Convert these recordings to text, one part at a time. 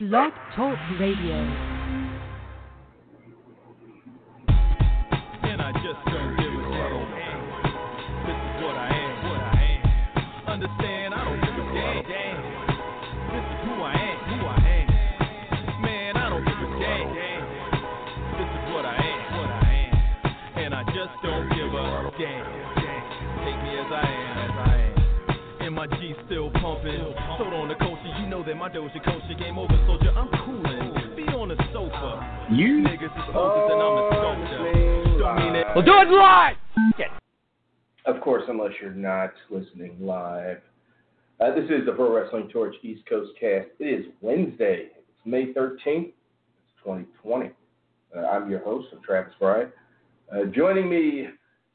Blog Talk Radio. And I just don't give a. This is what I am, what I am. Understand, I don't give a damn. This is who I am, who I am. Man, I don't give a damn. This is what I am, what I am. And I just don't give a damn. Take me as I am, as I am. And my still pumping. The you know that my Doja culture game over, soldier. I'm coolin'. Be on the sofa. You Niggas is posers and I'm a sculptor. Don't mean it. We'll do it live. Of course, unless you're not listening live. Uh, this is the Pro Wrestling Torch East Coast cast. It is Wednesday. It's May 13th. It's 2020. Uh, I'm your host, I'm Travis Bryant. Uh, joining me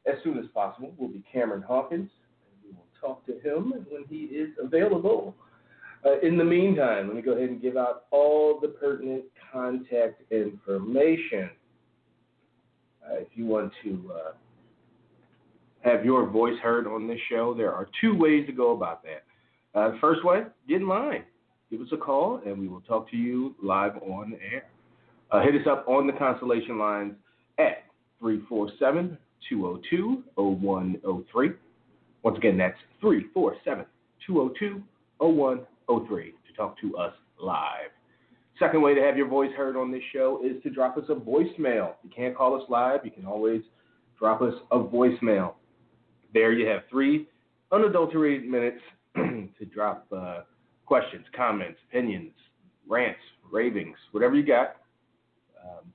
as soon as possible will be Cameron Hawkins. And we will talk to him when he is available. Uh, in the meantime, let me go ahead and give out all the pertinent contact information. Uh, if you want to uh, have your voice heard on this show, there are two ways to go about that. Uh, the first way, get in line. Give us a call, and we will talk to you live on air. Uh, hit us up on the Constellation lines at 347 202 0103. Once again, that's 347 202 0103 to talk to us live. Second way to have your voice heard on this show is to drop us a voicemail. You can't call us live, you can always drop us a voicemail. There you have three unadulterated minutes to drop uh, questions, comments, opinions, rants, ravings, whatever you got um,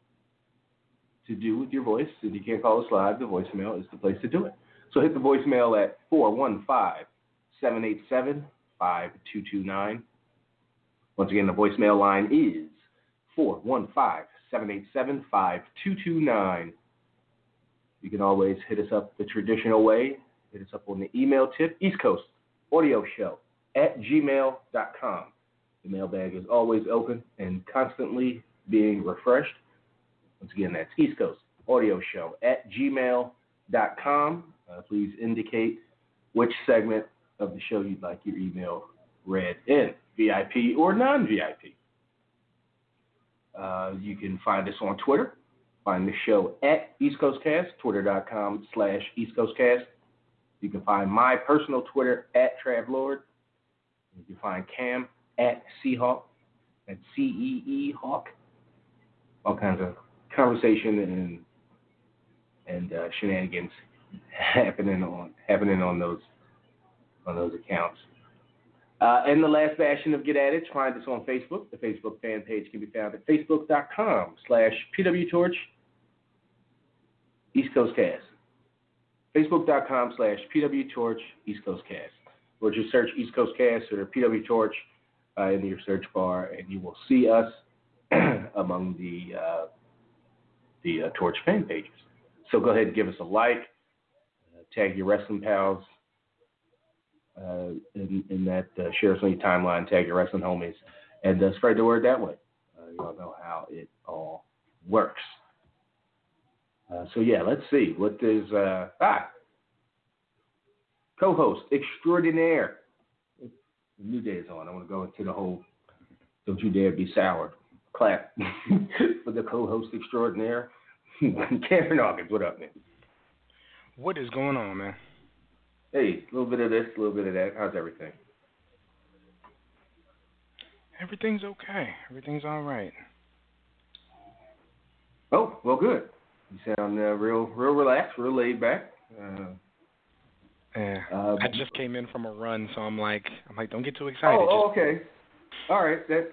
to do with your voice. If you can't call us live, the voicemail is the place to do it. So hit the voicemail at 415 787 5229. Once again, the voicemail line is 415 787 5229. You can always hit us up the traditional way. Hit us up on the email tip, East Coast Audio Show at gmail.com. The mailbag is always open and constantly being refreshed. Once again, that's East Coast Audio Show at gmail.com. Uh, please indicate which segment of the show you'd like your email read in, VIP or non VIP. Uh, you can find us on Twitter. Find the show at East Coast Cast, twitter.com slash East Coast Cast. You can find my personal Twitter at Travlord. You can find Cam at Seahawk, at C E E Hawk. All kinds of conversation and and uh, shenanigans happening on happening on those on those accounts. Uh, and the last bastion of Get At It, find us on Facebook. The Facebook fan page can be found at facebook.com slash pwtorch East Coast Cast. Facebook.com slash pwtorch East Coast Cast. Or just search East Coast Cast or PW Torch uh, in your search bar, and you will see us among the uh, the uh, Torch fan pages. So go ahead and give us a like, uh, tag your wrestling pals uh, in, in that, uh, share timeline, tag your wrestling homies, and uh, spread the word that way. Uh, you all know how it all works. Uh, so yeah, let's see what is uh, ah co-host extraordinaire. New day is on. I want to go into the whole "Don't you dare be sour" clap for the co-host extraordinaire, Karen Hawkins. What up, man? What is going on, man? Hey, a little bit of this, a little bit of that. How's everything? Everything's okay. Everything's all right. Oh, well, good. You sound uh, real, real relaxed, real laid back. Uh, Yeah. Um, I just came in from a run, so I'm like, I'm like, don't get too excited. oh, oh, Just- okay. All right. That.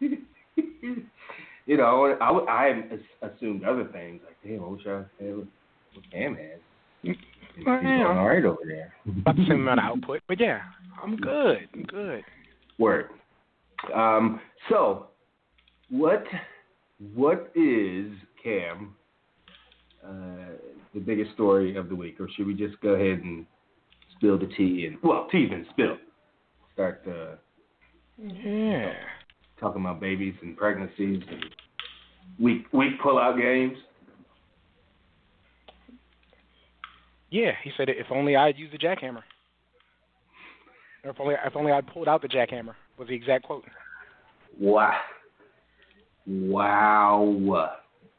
you know, I, I as- assumed other things. Like, damn, I wish I had what Cam has. He's Well, doing yeah. all right over there. About the same amount of output, but yeah, I'm good. I'm good. Word. Um, so, what what is Cam? Uh, the biggest story of the week, or should we just go ahead and spill the tea and well, tea been spilled. Start uh, Yeah. talking about babies and pregnancies and week week pull out games. Yeah, he said if only I'd used the jackhammer. Or if only if only I'd pulled out the jackhammer was the exact quote. Wow. Wow.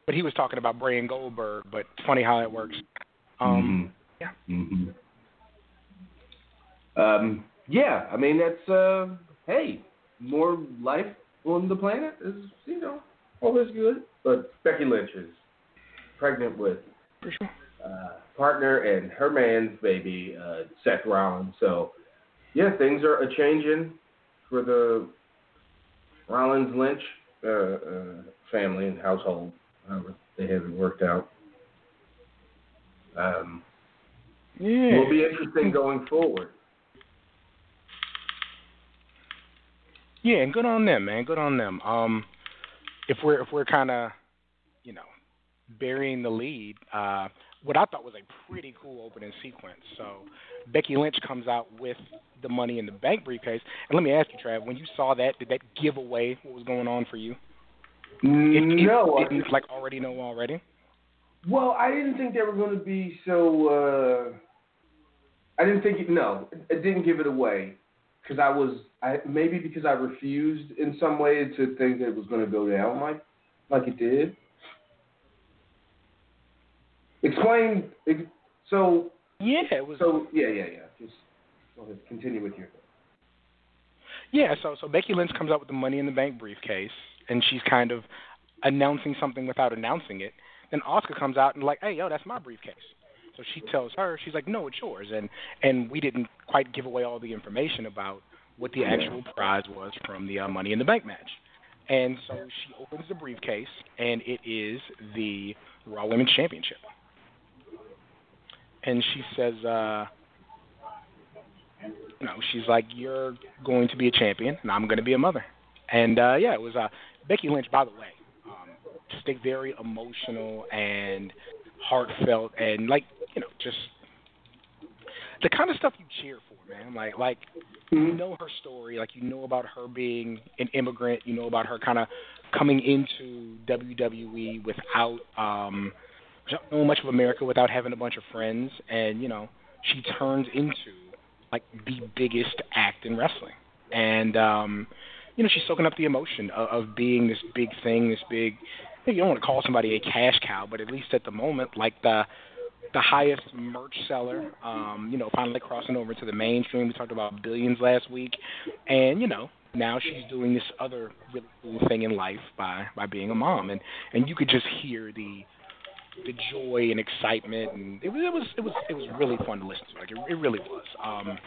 But he was talking about Bray and Goldberg. But funny how it works. Um, Mhm. yeah. Mhm. Um. Yeah. I mean, that's uh. Hey, more life on the planet is you know always good. But Becky Lynch is pregnant with for sure. Uh, partner and her man's baby, uh, Seth Rollins. So, yeah, things are a changing for the Rollins Lynch uh, uh, family and household. However, they have it worked out. Um, Yeah. will be interesting going forward. Yeah, and good on them, man. Good on them. Um, if we're if we're kind of, you know, burying the lead, uh, what I thought was a pretty cool opening sequence. So Becky Lynch comes out with the Money in the Bank briefcase, and let me ask you, Trav, when you saw that, did that give away what was going on for you? If no, didn't like already know already. Well, I didn't think they were going to be so. Uh, I didn't think it. No, it didn't give it away because I was. I maybe because I refused in some way to think that it was going to go down like like it did. Explain. ex- So Yeah, it was. so yeah yeah yeah. Just go ahead. Continue with your. Yeah, so so Becky Lynch comes out with the Money in the Bank briefcase, and she's kind of announcing something without announcing it. Then Asuka comes out and like, hey, yo, that's my briefcase. So she tells her, she's like, no, it's yours, and and we didn't quite give away all the information about what the actual prize was from the uh, Money in the Bank match. And so she opens the briefcase, and it is the Raw Women's Championship. And she says, uh, you know, she's like, "You're going to be a champion, and I'm going to be a mother." And uh, yeah, it was uh, Becky Lynch, by the way, um, just a very emotional and heartfelt, and like you know, just the kind of stuff you cheer for, man. Like, like you know her story, like you know about her being an immigrant, you know about her kind of coming into WWE without um, don't know much of America, without having a bunch of friends, and you know, she turns into like the biggest act in wrestling. And um, you know, she's soaking up the emotion of, of being this big thing, this big you don't want to call somebody a cash cow, but at least at the moment, like the the highest merch seller, um, you know, finally crossing over to the mainstream. We talked about billions last week. And, you know, now she's doing this other really cool thing in life by by being a mom and and you could just hear the the joy and excitement and it was it was it was it was really fun to listen to. Like it, it really was. Um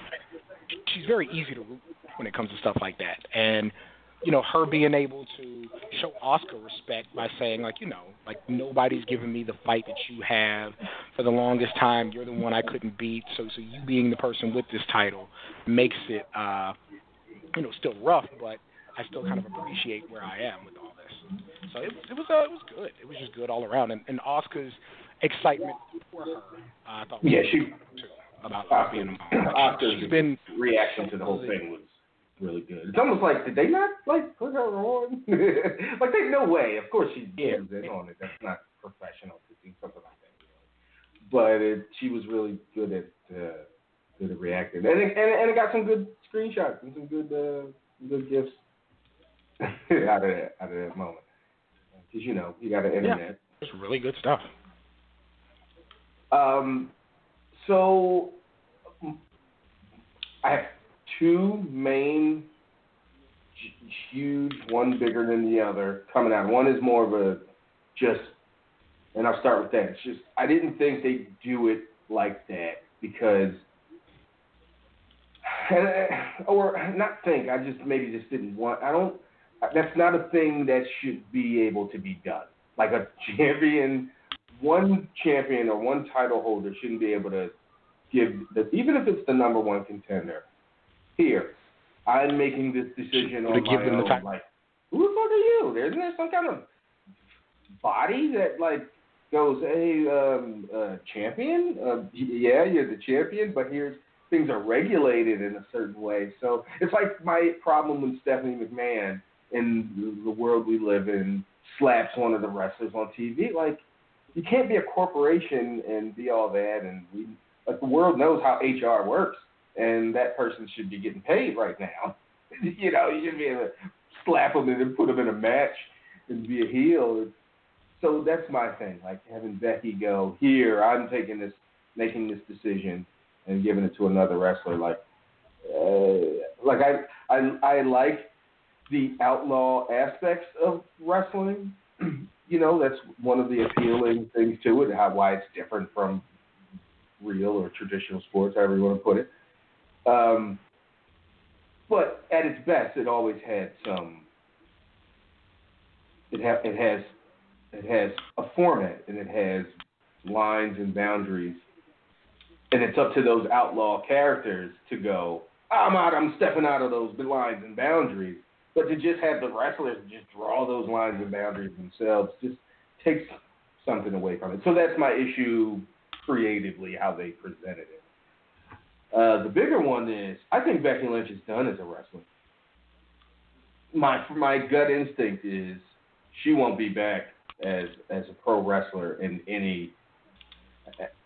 she's very easy to root when it comes to stuff like that. And you know her being able to show Asuka respect by saying like you know like nobody's given me the fight that you have. For the longest time you're the one I couldn't beat. So so you being the person with this title makes it uh you know still rough but I still kind of appreciate where I am with all so it, it was uh, it was good it was just good all around and, and Asuka's excitement for her uh, I thought was Yeah, she- too about about being a Asuka's she's been reaction to the whole thing was really good. It's almost like did they not like put her on? like there's no way. Of course she Yeah. was in on it. That's not professional to do something like that. But it, she was really good at uh, good at reacting, and it, and, and it got some good screenshots and some good uh, good gifts out of that out of that moment. Because you know you got an internet. Yeah, it's really good stuff Um, so I have two main huge, one bigger than the other coming out. One is more of a just, and I'll start with that. It's just I didn't think they'd do it like that because, And, or not think. I just maybe just didn't want. I don't. That's not a thing that should be able to be done. Like a champion one champion or one title holder shouldn't be able to give the, even if it's the number one contender. Here, I'm making this decision on my the own. title. Like, who the fuck are you? Isn't there some kind of body that like goes, hey, um, uh, champion? Uh, yeah, you're the champion, but here's things are regulated in a certain way. So it's like my problem with Stephanie McMahon in the world we live in slaps one of the wrestlers on TV. Like, you can't be a corporation and be all that. And we, like, the world knows how HR works, and that person should be getting paid right now. you know, you should be able to slap him and put them in a match and be a heel. So that's my thing. Like having Becky go here, I'm taking this, making this decision, and giving it to another wrestler. Like, uh, like I, I, I like the outlaw aspects of wrestling. you know, that's one of the appealing things to it. How why it's different from real or traditional sports, however you want to put it. Um, but at its best, it always had some. It, ha- it has it has a format and it has lines and boundaries, and it's up to those outlaw characters to go. I'm out. I'm stepping out of those lines and boundaries. But to just have the wrestlers just draw those lines and boundaries themselves just takes something away from it. So that's my issue creatively how they presented it. Uh, the bigger one is I think Becky Lynch is done as a wrestler. My my gut instinct is she won't be back as as a pro wrestler in any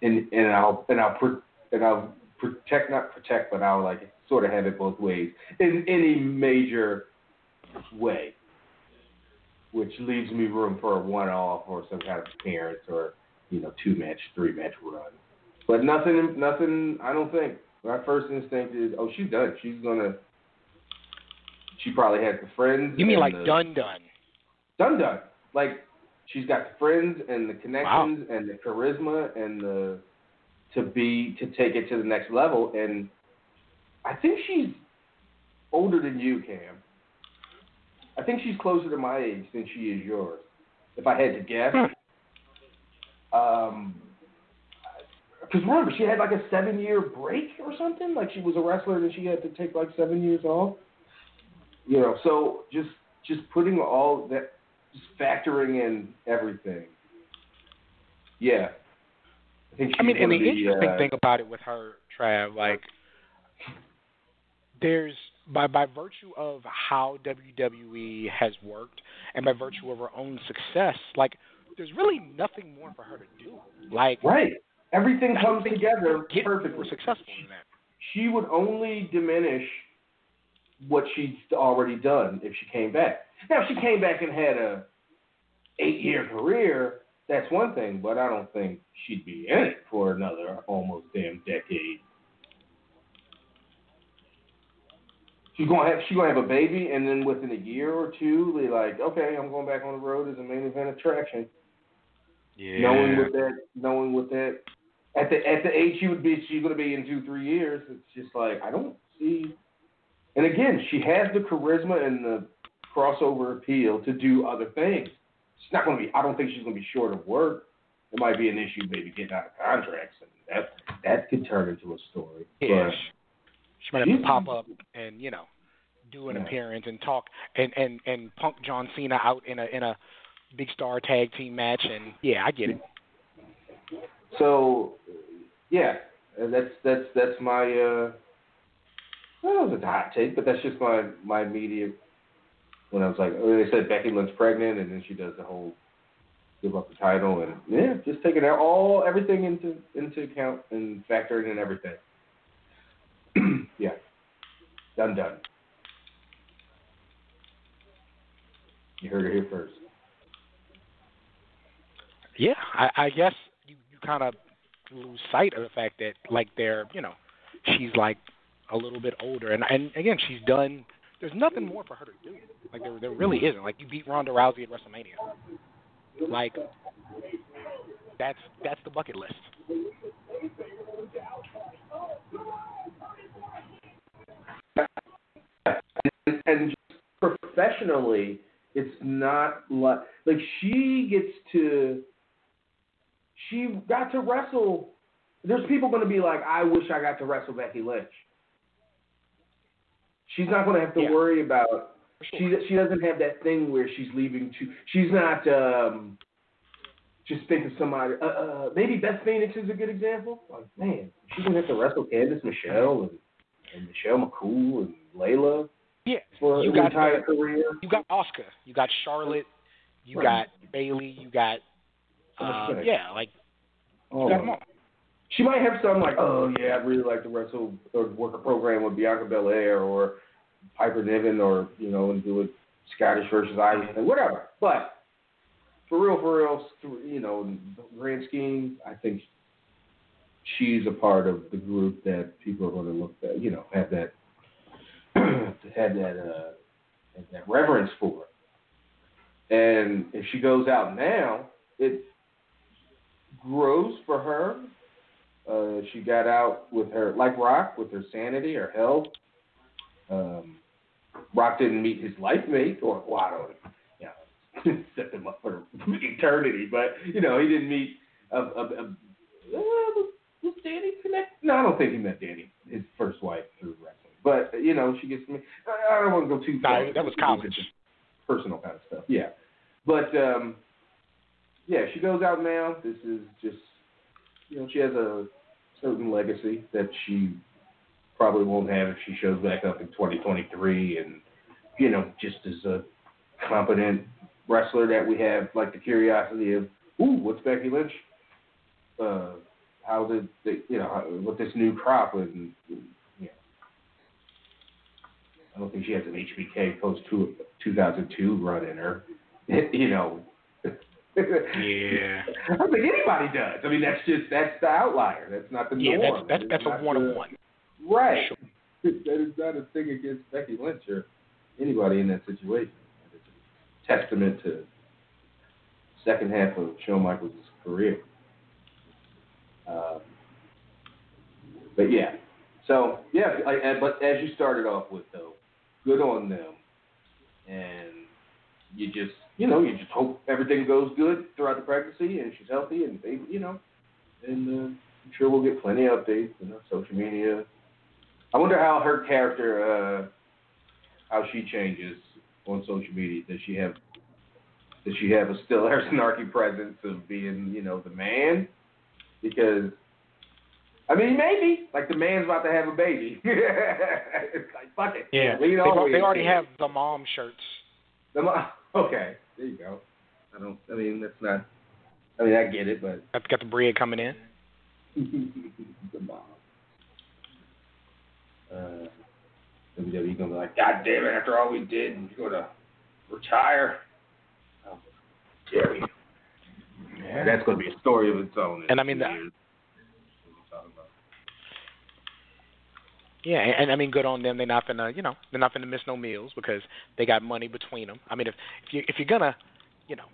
and and I'll and I'll and I'll protect not protect but I'll like sort of have it both ways in any major way, which leaves me room for a one off or some kind of appearance or you know two match three match run. But nothing nothing I don't think my first instinct is, oh, she's done. She's gonna. She probably has the friends. You mean like the, done done? Done done. Like she's got the friends and the connections wow. and the charisma and the to be to take it to the next level. And I think she's older than you, Cam. I think she's closer to my age than she is yours. If I had to guess. um, because remember, she had like a seven year break or something. Like she was a wrestler and she had to take like seven years off. You know, so just just putting all that, just factoring in everything. Yeah. I think I mean, and the be, interesting uh, thing about it with her, Trav, like, there's by by virtue of how WWE has worked and by virtue of her own success, like, there's really nothing more for her to do. Like, right Everything comes together get perfectly. Successful in that. She would only diminish what she's already done if she came back. Now, if she came back and had a eight year career, that's one thing, but I don't think she'd be in it for another almost damn decade. She's gonna have she's gonna have a baby, and then within a year or two, they like, okay, I'm going back on the road as a main event attraction. Yeah. Knowing what that, knowing what that at the at the age she would be, she's going to be in two three years. It's just like I don't see. And again, she has the charisma and the crossover appeal to do other things. She's not to be. I don't think she's going to be short of work. It might be an issue, maybe getting out of contracts, and that that could turn into a story. Yeah, but she might have to pop up and you know do an Yeah. appearance and talk and and and punk John Cena out in a in a big star tag team match and yeah, I get it. So, yeah, that's that's that's my. Uh, well, it was a hot take, but that's just my my immediate. When I was like, when they said Becky Lynch pregnant, and then she does the whole give up the title, and yeah, just taking out all everything into into account and factoring in everything. Done done. You heard it here first. Yeah, I, I guess you you kind of lose sight of the fact that like they're you know she's like a little bit older and and again she's done. There's nothing more for her to do. Like there there really isn't. Like you beat Ronda Rousey at WrestleMania. Like that's that's the bucket list. And, and just professionally, it's not like like she gets to. She got to wrestle. There's people going to be like, I wish I got to wrestle Becky Lynch. She's not going to have to Yeah. worry about. She she doesn't have that thing where she's leaving to. She's not. um Just think of somebody. Uh, uh, maybe Beth Phoenix is a good example. Like man, she's gonna have to wrestle Candice Michelle and, and Michelle McCool and Layla Yeah, for you got entire career. you got Asuka, you got Charlotte, you Right. got Bayley, you got uh, yeah, like Oh. got. She might have some like, oh yeah, I'd really like to wrestle or work a program with Bianca Belair or Piper Niven or you know and do it Scottish versus Irish, and whatever. But for real, for real, you know, grand scheme, I think she's a part of the group that people are going to look at, you know, have that have that uh, have that reverence for. And if she goes out now, it grows for her. Uh, she got out with her, like Rock, with her sanity, her health. Um, Rock didn't meet his life mate, or well, I don't, you know, set them up for eternity. But you know, he didn't meet a. a, a uh, was Dany connect? No, I don't think he met Dany, his first wife, through wrestling. But you know, she gets me. I, don't want to go too far. Nah, that was college. Personal kind of stuff. Yeah, but um, yeah, she goes out now. This is just, you know, she has a certain legacy that she probably won't have if she shows back up in 2023 and, you know, just as a competent wrestler that we have, like the curiosity of, ooh, what's Becky Lynch? Uh, how did they, you know, what this new crop and, you know, I don't think she has an HBK post 2002 run in her. you know, yeah. I don't think anybody does. I mean, that's just that's the outlier. That's not the norm. Yeah, that's that's, that's a one on one. Right. Sure. that is not a thing against Becky Lynch or anybody in that situation. It's a testament to second half of Shawn Michaels' career. Um, but yeah, so yeah, I, but as you started off with though, good on them, and you just you know you just hope everything goes good throughout the pregnancy and she's healthy and baby, you know, and uh, I'm sure we'll get plenty of updates on you know, social media. I wonder how her character, uh, how she changes on social media. Does she have does she have a still her snarky presence of being, you know, the man? Because I mean, maybe like the man's about to have a baby. it's like fuck it. Yeah, they, they already have the mom shirts. The mom. Okay, there you go. I don't. I mean, that's not. I mean, I get it, but I've got the bread coming in. the mom. Uh, WWE gonna be like, God damn it! After all we did, you're gonna retire. How dare you? Yeah. That's gonna be a story of its own. And I mean, that, Yeah, and, and I mean, good on them. They're not gonna, you know, they're not gonna miss no meals because they got money between them. I mean, if if you if you're gonna, you know,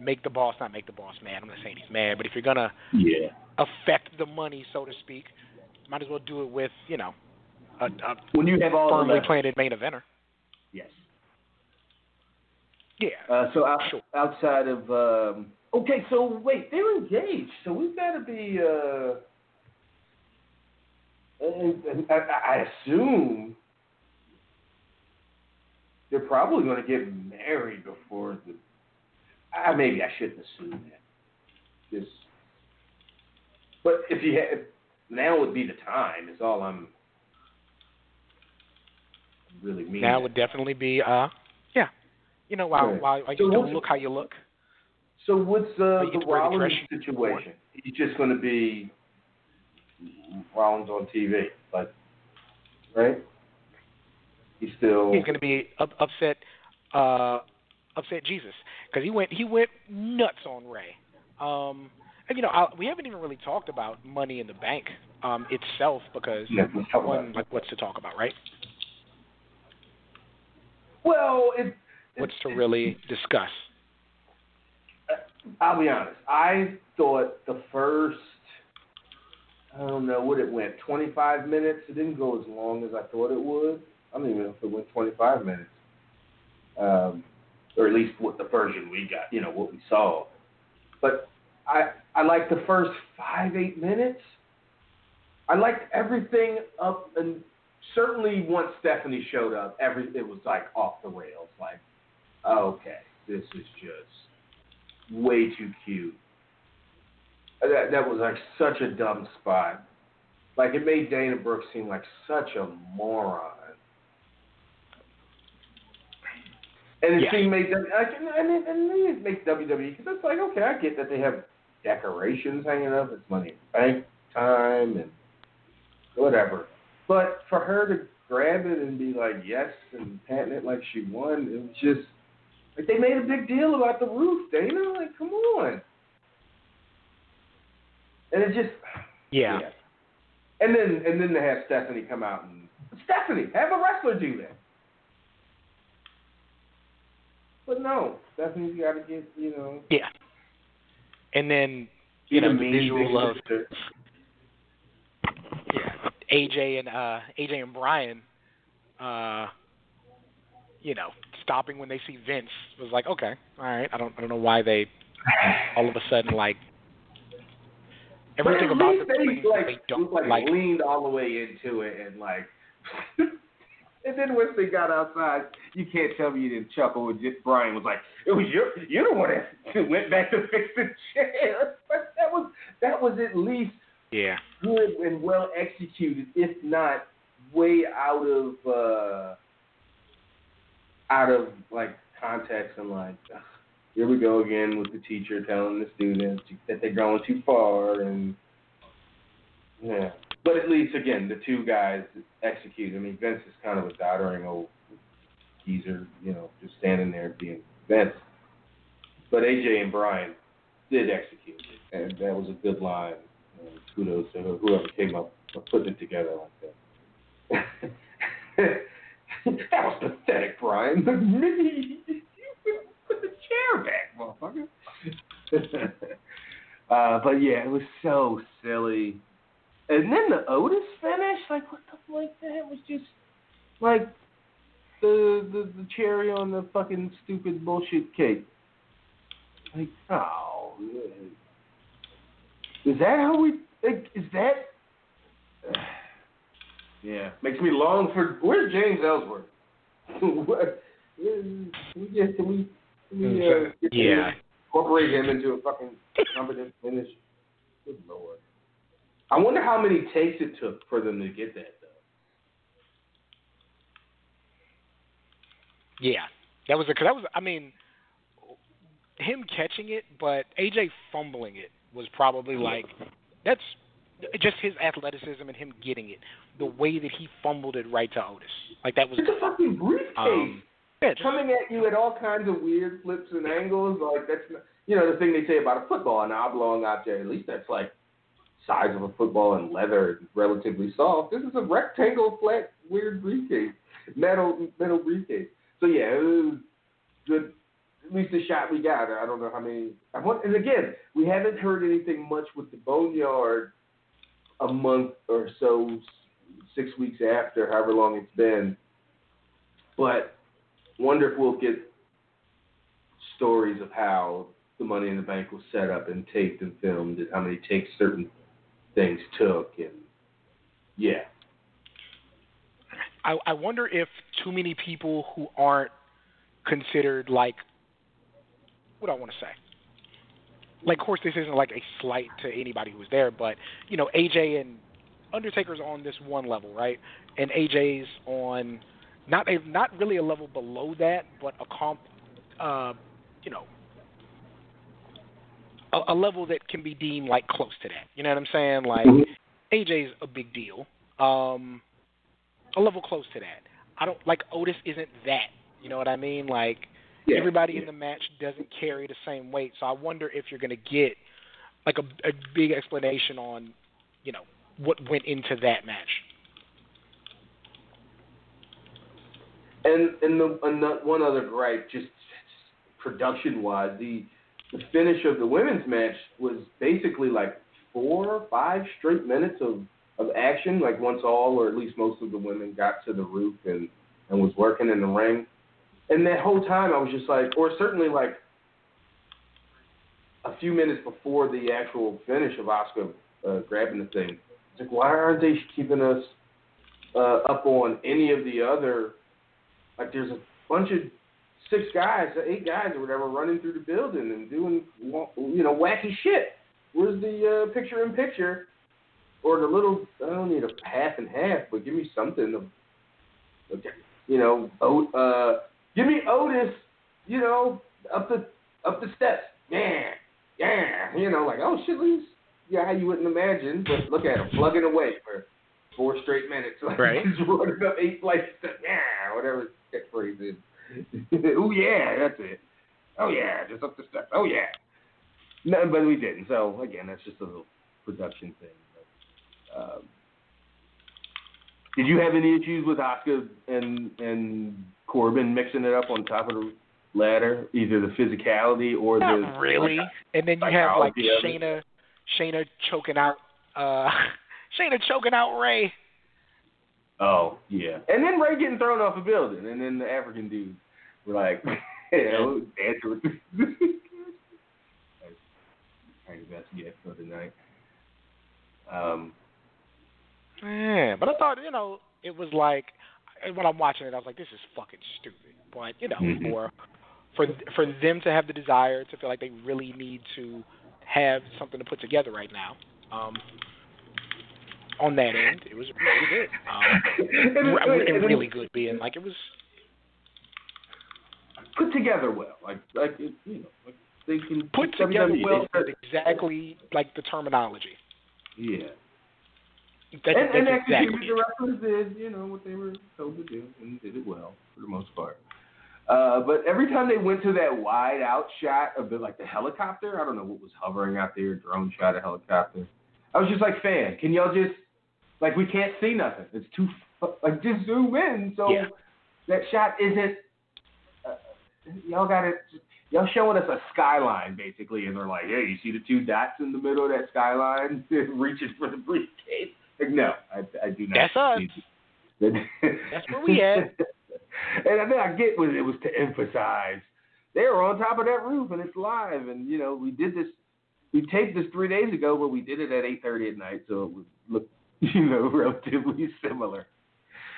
make the boss not make the boss mad. I'm not saying he's mad, but if you're gonna yeah affect the money, so to speak, might as well do it with, you know, a, a when you have all firmly planted main eventer. Yes. Yeah. Uh, so out, sure. outside of um, okay, so wait, they're engaged, so we've got to be. Uh, and, and I, I assume they're probably going to get married before the. Uh, maybe I shouldn't assume that. Just, but if you had, now would be the time. Is all I'm really mean. Now would definitely be, uh, yeah. You know, while while, while you so don't look how you look. So what's uh, the Rollins situation? He's just going to be Rollins on TV, but right? He's still he's going to be up, upset, uh, upset Jesus because he went he went nuts on Rey. Um, and, you know, I, we haven't even really talked about Money in the Bank um, itself because yeah, one, like, what's to talk about, right? Well, it, what's to really discuss? I'll be honest. I thought the first I don't know what it went. 25 minutes. It didn't go as long as I thought it would. I don't even know if it went 25 minutes, um, or at least what the version we got. You know what we saw. But I I liked the first five eight minutes. I liked everything up and certainly once Stephanie showed up, every it was like off the rails. Like, okay, this is just way too cute that that was like such a dumb spot. Like it made Dana Brooks seem like such a moron. And it yeah. seemed made them, like, and it, and it makes WWE because it's like okay, I get that they have decorations hanging up, it's money bank time and whatever. But for her to grab it and be like yes and patting it like she won, it was just they made a big deal about the roof, Dana. Like, come on. And it just Yeah. And then and then to have Stephanie come out and Stephanie, have a wrestler do that. But no, Stephanie's got to get you know. Yeah. And then you know the mean visual of yeah, AJ and uh AJ and Bryan uh you know, stopping when they see Vince was like, okay, all right. I don't I don't know why they all of a sudden like everything about the things like, they don't like, like. leaned all the way into it and like. and then once they got outside, you can't tell me you didn't chuckle when just Bryan was like, "It was your, you're the one that went back to fix the chair." But that was that was at least Yeah. good and well executed, if not way out of uh out of like context and like here we go again with the teacher telling the students that they're going too far and yeah. But at least again the two guys execute. I mean Vince is kind of a doddering old geezer, you know, just standing there being Vince. But AJ and Bryan did execute it, and that was a good line. And kudos to whoever came up with putting it together like that. that was pathetic, Bryan. You put the chair back, motherfucker. uh, but yeah, it was so silly. And then the Otis finish, like what the like that was just like the the, the cherry on the fucking stupid bullshit cake. Like, oh, is that how we? Like, is that? Yeah, makes me long for. Where's James Ellsworth? what? Can we just Can we? Can we uh, get Yeah. incorporate him into a fucking competent finish? Good lord. I wonder how many takes it took for them to get that though. Yeah, that was because that was. I mean, him catching it, but AJ fumbling it was probably like that's just his athleticism and him getting it. The way that he fumbled it right to Otis, like that was. It's a fucking briefcase. Um, yeah, just, coming at you at all kinds of weird flips and angles. Like that's not, you know the thing they say about a football, an oblong object. At least that's like size of a football and leather, relatively soft. This is a rectangle, flat, weird briefcase, metal metal briefcase. So yeah, it was good. At least the shot we got. I don't know how many. I want, and again, we haven't heard anything much with the Boneyard a month or so, six weeks after, however long it's been. But wonder if we'll get stories of how the Money in the Bank was set up and taped and filmed, and how many takes certain things took, and yeah. I, I wonder if too many people who aren't considered like what do I want to say. Like, of course, this isn't like a slight to anybody who was there, but you know, AJ and Undertaker's on this one level, right? And AJ's on not a not really a level below that, but a comp, uh, you know, a, a level that can be deemed like close to that. You know what I'm saying? Like, AJ's a big deal. Um, a level close to that. I don't like Otis isn't that. You know what I mean? Like Yeah, everybody yeah. in the match doesn't carry the same weight. So I wonder if you're going to get like a, a big explanation on, you know, what went into that match. And and the and the, one other gripe, just production wise, the the finish of the women's match was basically like four or five straight minutes of of action. Like once all or at least most of the women got to the roof and and was working in the ring, and that whole time I was just like, or certainly like a few minutes before the actual finish of Asuka uh, grabbing the thing. It's like, why aren't they keeping us uh, up on any of the other? Like, there's a bunch of six guys, eight guys or whatever, running through the building and doing, you know, wacky shit. Where's the uh, picture in picture? Or the little, I don't need a half and half, but give me something of, okay, you know, o- uh, give me Otis, you know, up the up the steps, yeah, yeah, you know, like oh shit, Lee's, yeah, how you wouldn't imagine, but look at him plugging away for four straight minutes, like Right. he's running up eight flights yeah, whatever his catchphrase is. oh yeah, that's it. Oh yeah, just up the steps. Oh yeah. No, but we didn't. So again, that's just a little production thing. But, um, did you have any issues with Asuka and and Corbin mixing it up on top of the ladder, either the physicality or Not the really. And then you have like. Shayna, Shayna choking out, uh, Shayna choking out Ray. Oh yeah, and then Ray getting thrown off a building, and then the African dude were like, you know, dancing with. That's kind best yet for the night. Um, Yeah, but I thought you know it was like and when I'm watching it, I was like, this is fucking stupid. But you know, Mhm. for for for them to have the desire to feel like they really need to have something to put together right now. Um, on that end, it was really good. Um, and, re- and- and and really good being like it was. put together well, like like it, you know, like they can Put together well exactly like the terminology. Yeah. That, and, and that's executed exactly the wrestlers did, you know, what they were told to do, and did it well for the most part. Uh, but every time they went to that wide out shot of the like the helicopter, I don't know what was hovering out there, drone shot a helicopter. I was just like, fan, can y'all just like we can't see nothing? It's too like just zoom in so Yeah. that shot isn't. Uh, y'all got it. Y'all showing us a skyline basically, and they're like, "Hey, you see the two dots in the middle of that skyline, reaching for the briefcase?" No, I, I do not. That's us. That's where we at. and I think I get what it was to emphasize. They were on top of that roof, and it's live. And you know, we did this. We taped this three days ago, but we did it at eight thirty at night, so it would look, you know, relatively similar.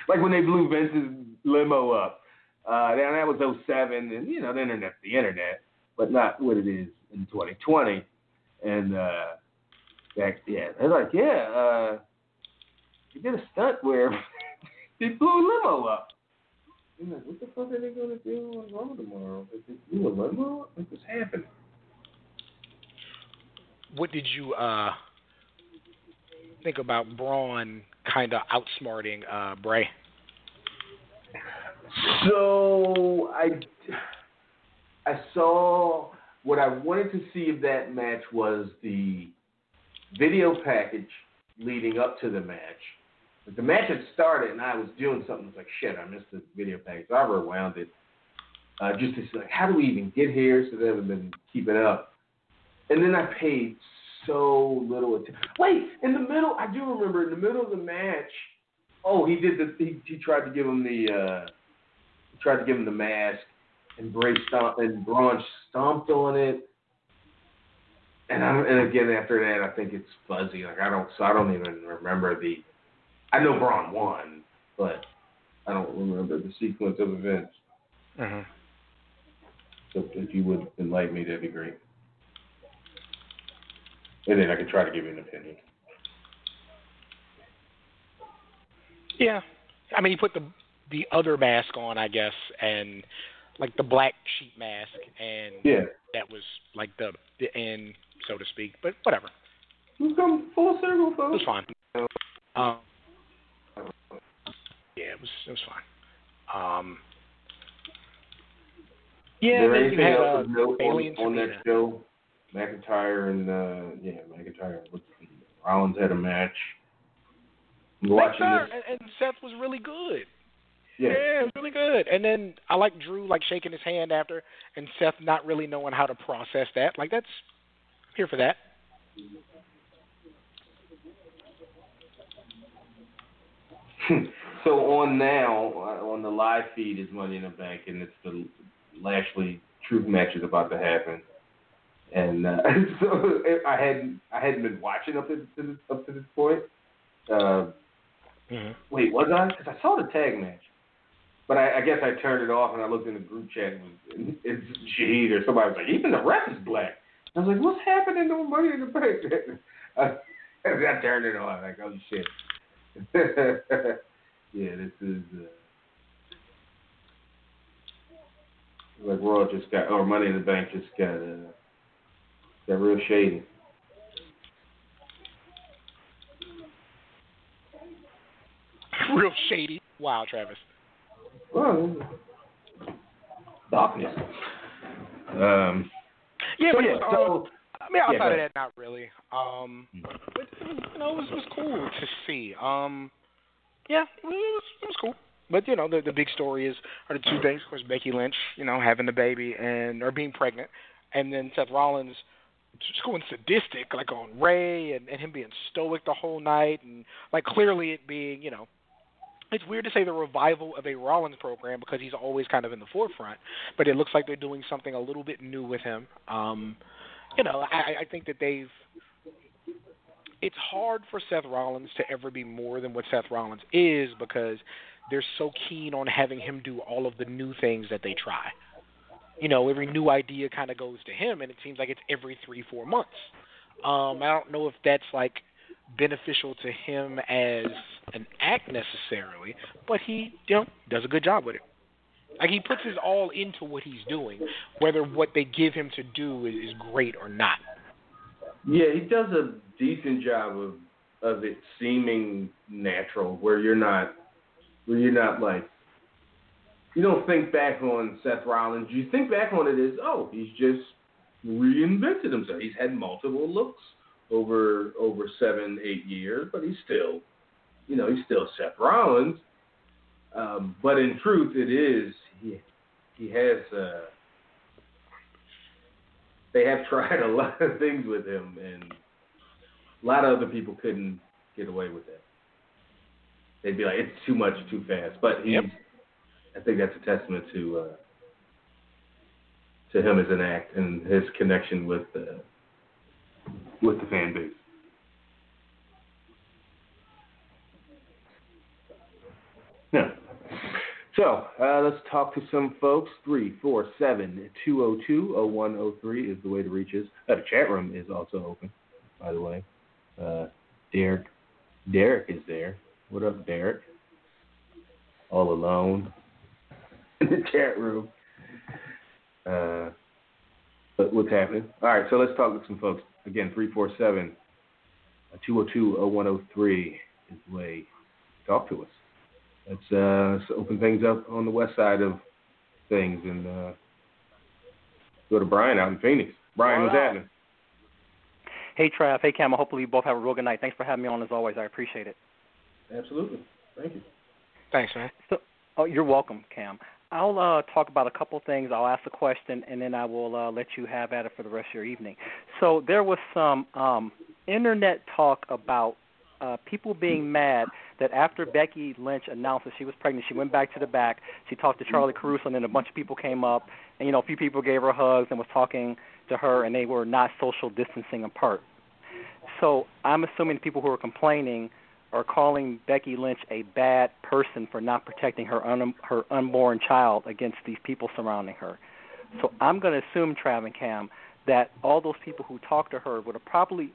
Like when they blew Vince's limo up. Uh, then that was 07, and you know, the internet's the internet, but not what it is in 2020. And uh, that, yeah, they're like, yeah, uh, we did a stunt where they blew a limo up. I'm like, what the fuck are they gonna do on Raw tomorrow? If they blew a limo? Like, what's happening? What did you uh think about Braun kind of outsmarting uh Bray? So I, I saw what I wanted to see if that match was the video package leading up to the match. The match had started and I was doing something. I was like, shit, I missed the video package. So I rewound it uh, just to see, like, how do we even get here? So they haven't been keeping up. And then I paid so little attention. Wait, in the middle, I do remember in the middle of the match. Oh, he did the. He, he tried to give him the. Uh, tried to give him the mask, and Bray stomp and Braun stomped on it. And I, and again after that, I think it's fuzzy. Like I don't, so I don't even remember the. I know Braun won, but I don't remember the sequence of events. Mm-hmm. So if you would enlighten me, that'd be great. And then I could try to give you an opinion. Yeah, I mean, he put the the other mask on, I guess, and like the black sheep mask, and Yeah. that was like the the end, so to speak. But whatever, We've come full circle, it folks. was fine. Um, yeah, it was it was fine. Um, yeah, there then you anything had else uh, note on, on that show? McIntyre and uh, yeah, McIntyre and Rollins had a match. Watching McIntyre this. and, and Seth was really good. Yeah. Yeah, it was really good. And then I like Drew like shaking his hand after, and Seth not really knowing how to process that. Like that's I'm here for that. so on now uh, on the live feed is Money in the Bank, and it's the Lashley Truth match is about to happen. And uh, so I hadn't I hadn't been watching up to, to this, up to this point. Uh, Mm-hmm. Wait, was I? Because I saw the tag match, but I, I guess I turned it off and I looked in the group chat and it was, it's Shahid or somebody was like, even the ref is black. I was like, what's happening to Money in the Bank? I, I turned it on. Like, oh shit. yeah, this is. Uh, like Raw just got, or Money in the Bank just got, uh, got real shady. Real shady. Wow, Travis. Well, darkness. Um, Yeah, but yeah, uh, so I mean, outside Yeah, of that, not really. Um, but it was, you know, it was, it was cool to see. Um, yeah, it was, it was cool. But you know, the the big story is are the two things. Of course, Becky Lynch, you know, having the baby and or being pregnant, and then Seth Rollins just going sadistic, like on Rey, and, and him being stoic the whole night, and like clearly it being, you know. It's weird to say the revival of a Rollins program because he's always kind of in the forefront, but it looks like they're doing something a little bit new with him. Um, you know, I, I think that they've. It's hard for Seth Rollins to ever be more than what Seth Rollins is because they're so keen on having him do all of the new things that they try. You know, every new idea kind of goes to him, and it seems like it's every three, four months. Um, I don't know if that's like beneficial to him as an act necessarily, but he, you know, does a good job with it. Like he puts his all into what he's doing, whether what they give him to do is, is great or not. Yeah, he does a decent job of of it seeming natural, where you're not where you're not like you don't think back on Seth Rollins. You think back on it as oh, he's just reinvented himself. He's had multiple looks over over seven, eight years, but he's still you know, he's still Seth Rollins. Um, but in truth it is he he has uh they have tried a lot of things with him, and a lot of other people couldn't get away with it. They'd be like, "It's too much, too fast." But he's, Yep. I think that's a testament to uh, to him as an act and his connection with the with the fan base. Yeah. So uh, let's talk to some folks. Three four seven two zero two zero one zero three is the way to reach us. Uh, the chat room is also open, by the way. Uh, Derek, Derek is there. What up, Derek? All alone in the chat room. Uh, but what's happening? All right, so let's talk with some folks. Again, three four seven two zero two zero one zero three is the way to talk to us. Let's, uh, let's open things up on the west side of things and uh, go to Brian out in Phoenix. Brian, what's happening? Hey Trav, hey Cam. Hopefully you both have a real good night. Thanks for having me on as always. I appreciate it. Absolutely. Thank you. Thanks, man. So, oh, you're welcome, Cam. I'll uh, talk about a couple things. I'll ask a question, and then I will uh, let you have at it for the rest of your evening. So there was some um, internet talk about uh, people being mad that after Becky Lynch announced that she was pregnant, she went back to the back. She talked to Charly Caruso, and then a bunch of people came up, and you know, a few people gave her hugs and was talking to her, and they were not social distancing apart. So I'm assuming the people who are complaining are calling Becky Lynch a bad person for not protecting her un- her unborn child against these people surrounding her. So I'm going to assume Trav and Cam that all those people who talked to her would have probably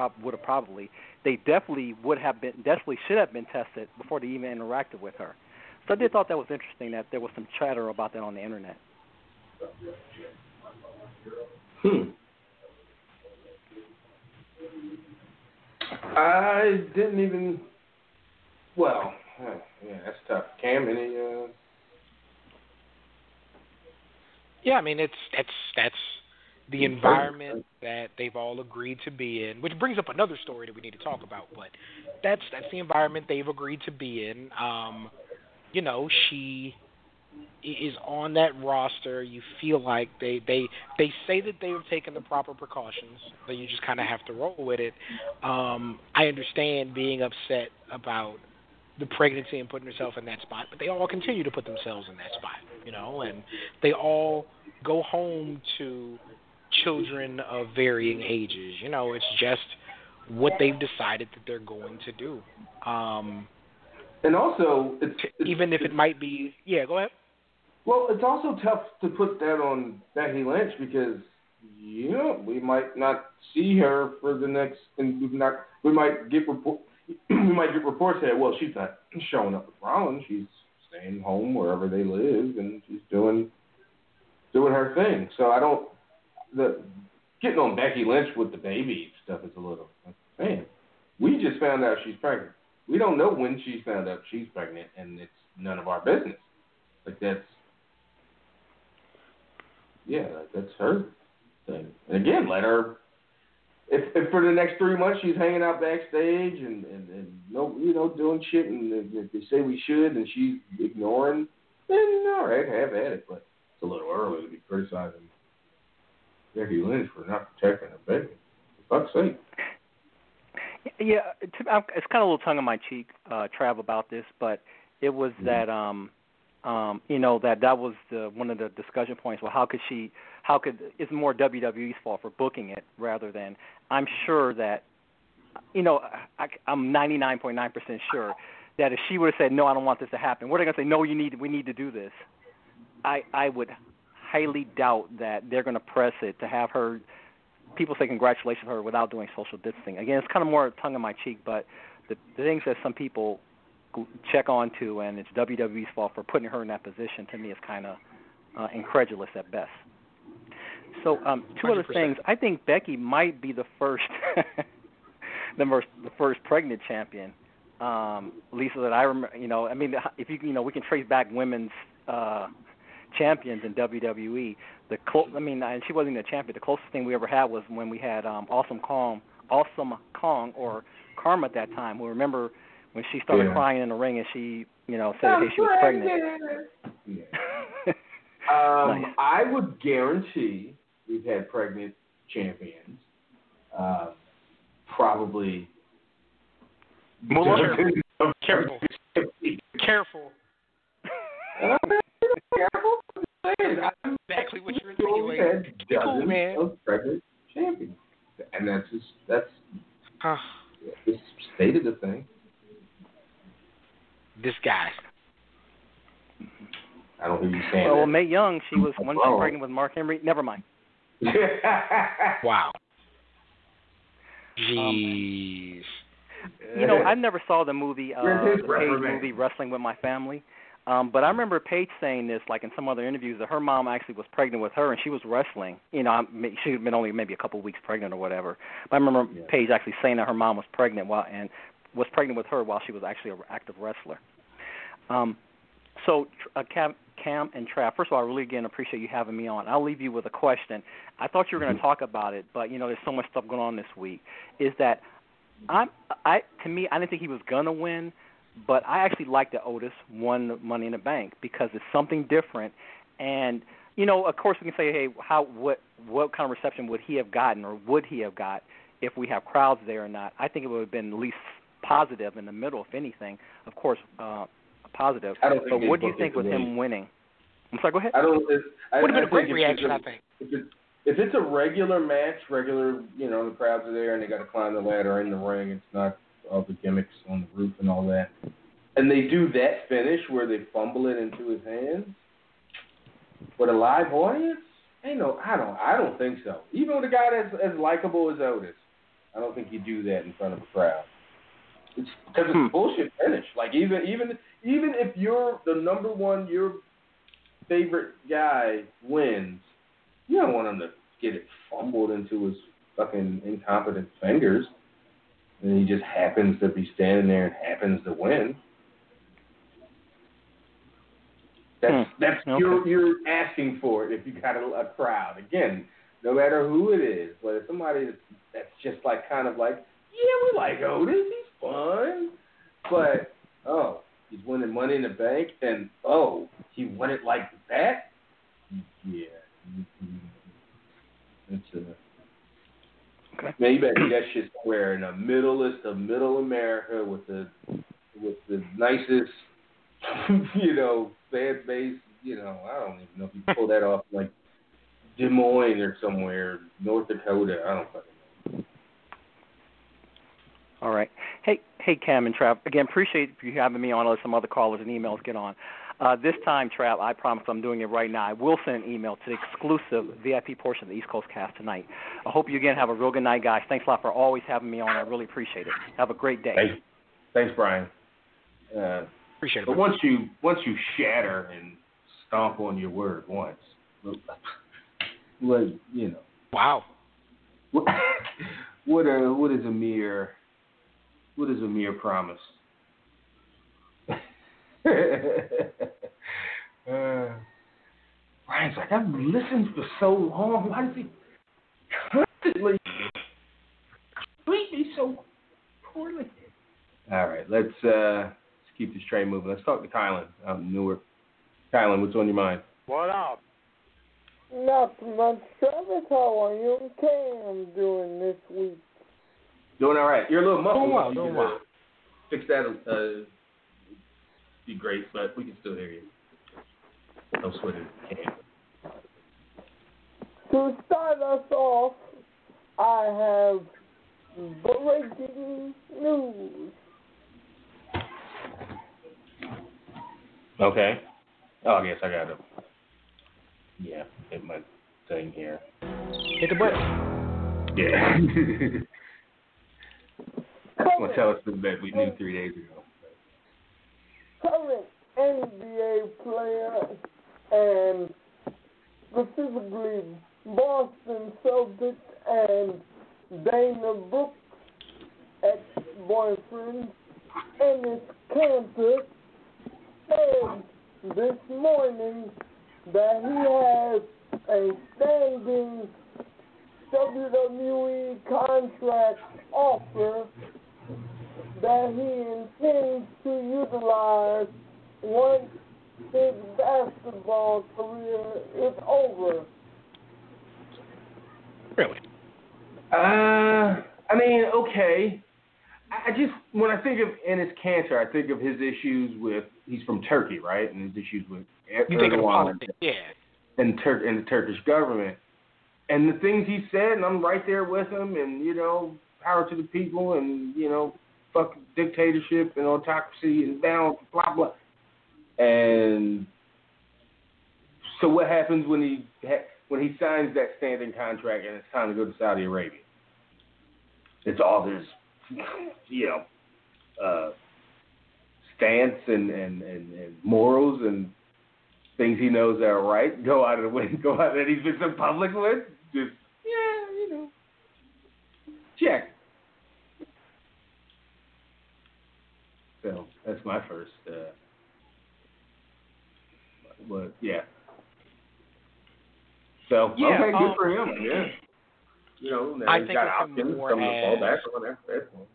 prob- would have probably they definitely would have been definitely should have been tested before they even interacted with her. So I did thought that was interesting that there was some chatter about that on the internet. Hmm. I didn't even. Well, yeah, that's tough. Cam, any? Uh... Yeah, I mean it's that's that's the environment that they've all agreed to be in, which brings up another story that we need to talk about. But that's that's the environment they've agreed to be in. Um, you know, she is on that roster. You feel like they they they say that they have taken the proper precautions, but you just kind of have to roll with it. Um, I understand being upset about the pregnancy and putting herself in that spot, but they all continue to put themselves in that spot, you know, and they all go home to children of varying ages. You know, it's just what they've decided that they're going to do. Um, And also, it's, it's even if it might be, yeah, go ahead. Well, it's also tough to put that on Becky Lynch because you know we might not see her for the next, and we not we might get report we might get reports that well she's not showing up with Rollins, she's staying home wherever they live, and she's doing doing her thing. So I don't the getting on Becky Lynch with the baby stuff is a little man. We just found out she's pregnant. We don't know when she found out she's pregnant, and it's none of our business. Like that's yeah, that's her thing. And again, let her. If, if for the next three months she's hanging out backstage and and, and no, you know, doing shit, and if they say we should, and she's ignoring, then all right, have at it. But it's a little early to be criticizing Becky Lynch for not protecting her baby. For fuck's sake. Yeah, it's kind of a little tongue in my cheek, uh, Trav, about this, but it was Mhm. that um, um, you know that that was the one of the discussion points. Well, how could she? How could it's more WWE's fault for booking it rather than I'm sure that you know I, I'm 99.9% sure that if she would have said no, I don't want this to happen, what are they going to say? No, you need we need to do this. I I would highly doubt that they're going to press it to have her people say congratulations to her without doing social distancing. Again, it's kind of more tongue in my cheek, but the, the things that some people check on to, and it's WWE's fault for putting her in that position, to me is kind of uh, incredulous at best. So, um, 2 other 100%. things. I think Becky might be the first, the first, the first pregnant champion. Um, Lisa, that I remember. You know, I mean, if you you know, we can trace back women's uh, champions in WWE. The clo- I mean, and she wasn't even a champion. The closest thing we ever had was when we had um, Awesome Kong, Awesome Kong, or Karma at that time. We remember when she started Yeah. crying in the ring and she, you know, said hey, she was pregnant. Yeah. Um, Nice. I would guarantee we've had pregnant champions. Um, probably. Melissa. Careful. Careful. Uh, careful. I'm saying, I'm Exactly what you're sure we've insinuating. cool, dozens man. of pregnant champions, and that's just that's Huh. the state of the thing. This guy. I don't hear you saying well, well, that. Mae Young, she was when she Oh. pregnant with Mark Henry. Never mind. Wow. Jeez. You know, I never saw the movie, uh, the Paige movie, Wrestling with My Family. Um, but I remember Paige saying this, like in some other interviews, that her mom actually was pregnant with her, and she was wrestling. You know, I she had been only maybe a couple of weeks pregnant or whatever. But I remember Yeah. Paige actually saying that her mom was pregnant while and was pregnant with her while she was actually an active wrestler. Um, so, uh, Cam, Cam and Trav, first of all, I really again appreciate you having me on. I'll leave you with a question. I thought you were going to talk about it, but you know, there's so much stuff going on this week. Is that I'm I to me I didn't think he was gonna win, but I actually like the Otis won Money in the Bank because it's something different, and you know of course we can say hey how what what kind of reception would he have gotten or would he have got if we have crowds there or not? I think it would have been at least positive in the middle if anything. Of course, uh, positive. I don't think but what do you think with him winning? I'm sorry. Go ahead. I don't. It, I, Would have been a great reaction, it's a- I think. If, it, if it's a regular match, regular, you know, the crowds are there and they got to climb the ladder in the ring. It's not all the gimmicks on the roof and all that. And they do that finish where they fumble it into his hands with a live audience. Ain't no, I don't, I don't think so. Even with a guy that's as likable as Otis, I don't think you do that in front of a crowd. It's because it's Hmm. a bullshit finish. Like even, even, even if you're the number one, your favorite guy wins, you don't want him to get it fumbled into his fucking incompetent fingers, and he just happens to be standing there and happens to win. That's Hmm. that's Okay. you're you're asking for it if you got a, a crowd. Again, no matter who it is, but if somebody that's, that's just like kind of like, yeah, we like Otis, he's fun, but oh, he's winning Money in the Bank, and oh, he won it like that. Yeah, it's a. Okay. Man, you better do that shit somewhere in the middleest of middle America with the with the nicest, you know, fan base. You know, I don't even know if you pull that off like Des Moines or somewhere, North Dakota. I don't fucking know. All right. Hey, hey, Cam and Trav. Again, appreciate you having me on. Let some other callers and emails get on. Uh, this time, Trav, I promise I'm doing it right now. I will send an email to the exclusive VIP portion of the East Coast cast tonight. I hope you again have a real good night, guys. Thanks a lot for always having me on. I really appreciate it. Have a great day. Thanks, thanks, Brian. Uh, Appreciate it. but once you once you shatter and stomp on your word once, well, you know. Wow. What what a what is a mere what is a mere promise? uh, Brian's like, I've listened for so long. Why does he constantly treat me so poorly? All right, let's uh, let's keep this train moving. Let's talk to Kylan out in Newark. Kylan, what's on your mind? What up? Not much, Travis. How are you and Cam doing this week? Doing all right. You're a little muffled. Doing well, You doing could, well. uh, Fix that. Uh, be great, but we can still hear you. No sweating. Can't. To start us off, I have breaking news. Okay. Oh, I guess I got to. Yeah, hit my thing here. Hit the button. Yeah. Want to tell us the that we knew three days ago. Current NBA player and specifically Boston Celtics and Dana Brooke's ex-boyfriend, Enes Kanter, said this morning that he has a standing WWE contract offer that he intends to utilize once his basketball career is over. Really? Uh, I mean, okay. I I just when I think of Enes Kanter, I think of his issues with he's from Turkey, right? And his issues with You think of Erdogan politics? Yeah. and Tur- and the Turkish government, and the things he said, and I'm right there with him, and you know, power to the people, and you know, fuck dictatorship and autocracy and down, blah blah. And so, what happens when he ha- when he signs that standing contract and it's time to go to Saudi Arabia? It's all his, you know, uh, stance and, and, and, and morals and things he knows are right go out of the way, go out that he's been so public with. Just yeah, you know, check. So that's my first. Uh, but yeah. So Yeah, okay, good um, for him. Yeah. You know, now I he's think got options, more to fall back on. That's that's one.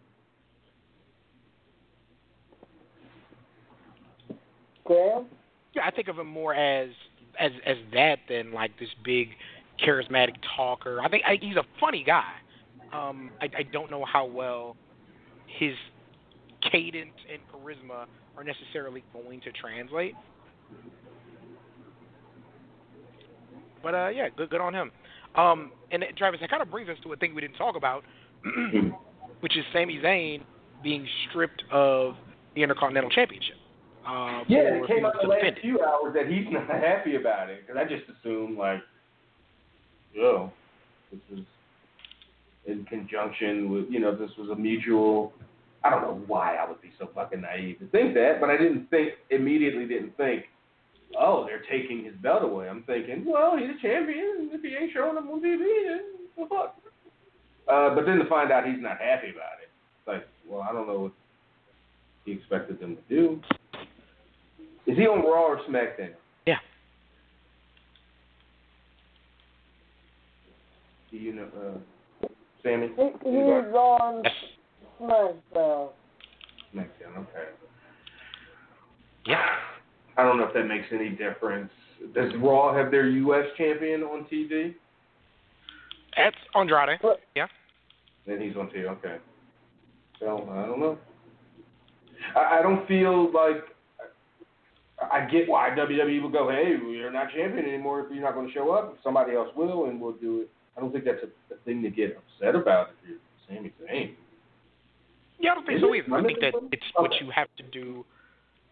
Cam? Yeah, I think of him more as as as that than like this big charismatic talker. I think I, he's a funny guy. Um, I, I don't know how well his cadence and charisma are necessarily going to translate. But uh, yeah, good good on him. Um, and uh, Travis, that kind of brings us to a thing we didn't talk about, which is Sami Zayn being stripped of the Intercontinental Championship. Uh, Yeah, it came out in the last few hours that he's not happy about it. Because I just assumed, like, yo, this is in conjunction with, you know, this was a mutual. I don't know why I would be so fucking naive to think that, but I didn't think, immediately didn't think, oh, they're taking his belt away. I'm thinking, well, he's a champion. If he ain't showing up on TV, then the fuck. Uh, but then to find out he's not happy about it, it's like, well, I don't know what he expected them to do. Is he on Raw or SmackDown? Yeah. Do you know, uh, Sami? He, he's on Yes. SmackDown. SmackDown, okay. Yeah. I don't know if that makes any difference. Does Raw have their U.S. champion on TV? That's Andrade. But- Yeah. Then he's on TV, okay. So, I don't know. I, I don't feel like. I get why WWE will go, hey, you're not champion anymore if you're not going to show up. Somebody else will, and we'll do it. I don't think that's a, a thing to get upset about if you're Sami Zayn. Yeah, I don't think Is so it? either. I think that it's missing what you have to do.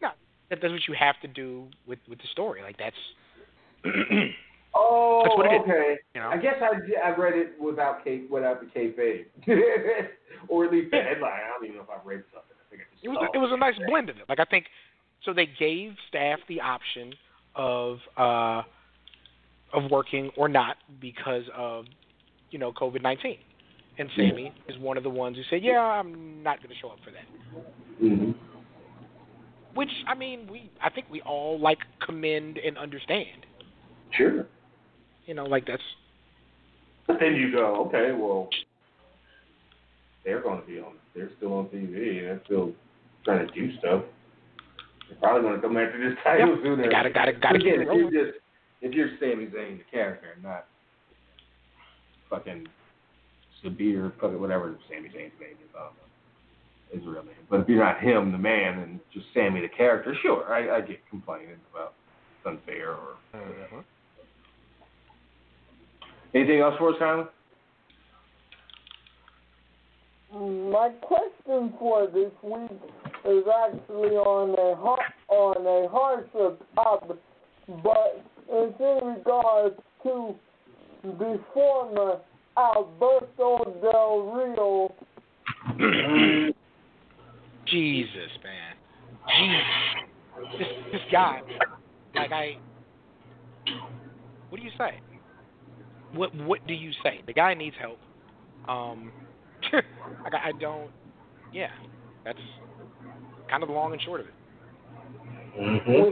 No, that, that's what you have to do with with the story. Like that's, Oh, That's what it is. okay. you know. I guess I, I read it without K, without the kayfabe, or at least the headline. I don't even know if I read something. I think I just It was a, it was a nice blend of it. Like I think, so they gave staff the option of uh of working or not because of you know COVID nineteen, and Sami is one of the ones who said, yeah, I'm not going to show up for that. Mm-hmm. Which I mean, we I think we all like commend and understand. Sure. You know, like that's But then you go, okay, well, they're going to be on. They're still on TV. They're still trying to do stuff. They're probably going to come after this title Yep. sooner. Gotta- gotta- gotta Again, it if you're just if you're Sami Zayn, the character, not fucking Fucking whatever Sami Zayn's name is. Um, I know. His real name. But if you're not him, the man, and just Sami, the character, sure, I, I get complaining about it's unfair or whatever. Anything else for us, Kyler? My question for this week is actually on a on a harsher topic, but it's in regards to the former Alberto Del Rio. Jesus, man. Jesus. This this guy. Like I what do you say? What what do you say? The guy needs help. Um like I, I don't yeah. That's kind of the long and short of it. Mm-hmm.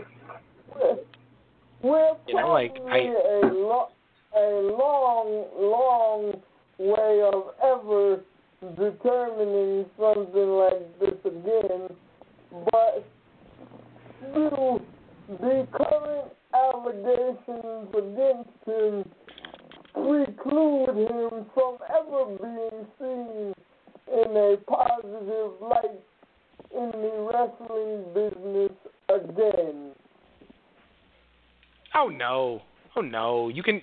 We're You know, like, I- a, lo- a long, long way of ever determining something like this again, but do the current allegations against him preclude him from ever being seen in a positive light in the wrestling business again? Oh no. Oh no. You can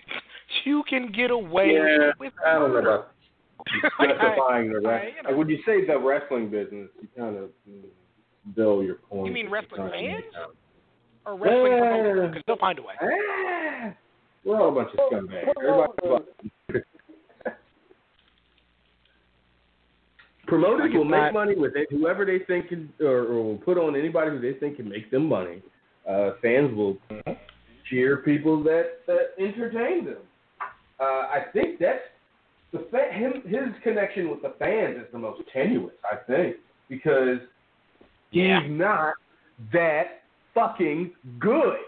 you can get away Yeah, with I don't know about specifying the I- wrestling. you know. Like when you say the wrestling business, you kind of mm, bill your point. You mean wrestling You're fans? or wrestling Yeah. promoters because they'll find a way. Ah, we're all a bunch of scumbags. Everybody, Promoters Like, will it's make not- money with it. Whoever they think can, or, or will put on anybody who they think can make them money. Uh, fans will cheer people that, that entertain them. Uh, I think that's the fa- him his connection with the fans is the most tenuous. I think because Yeah. he's not that fucking good.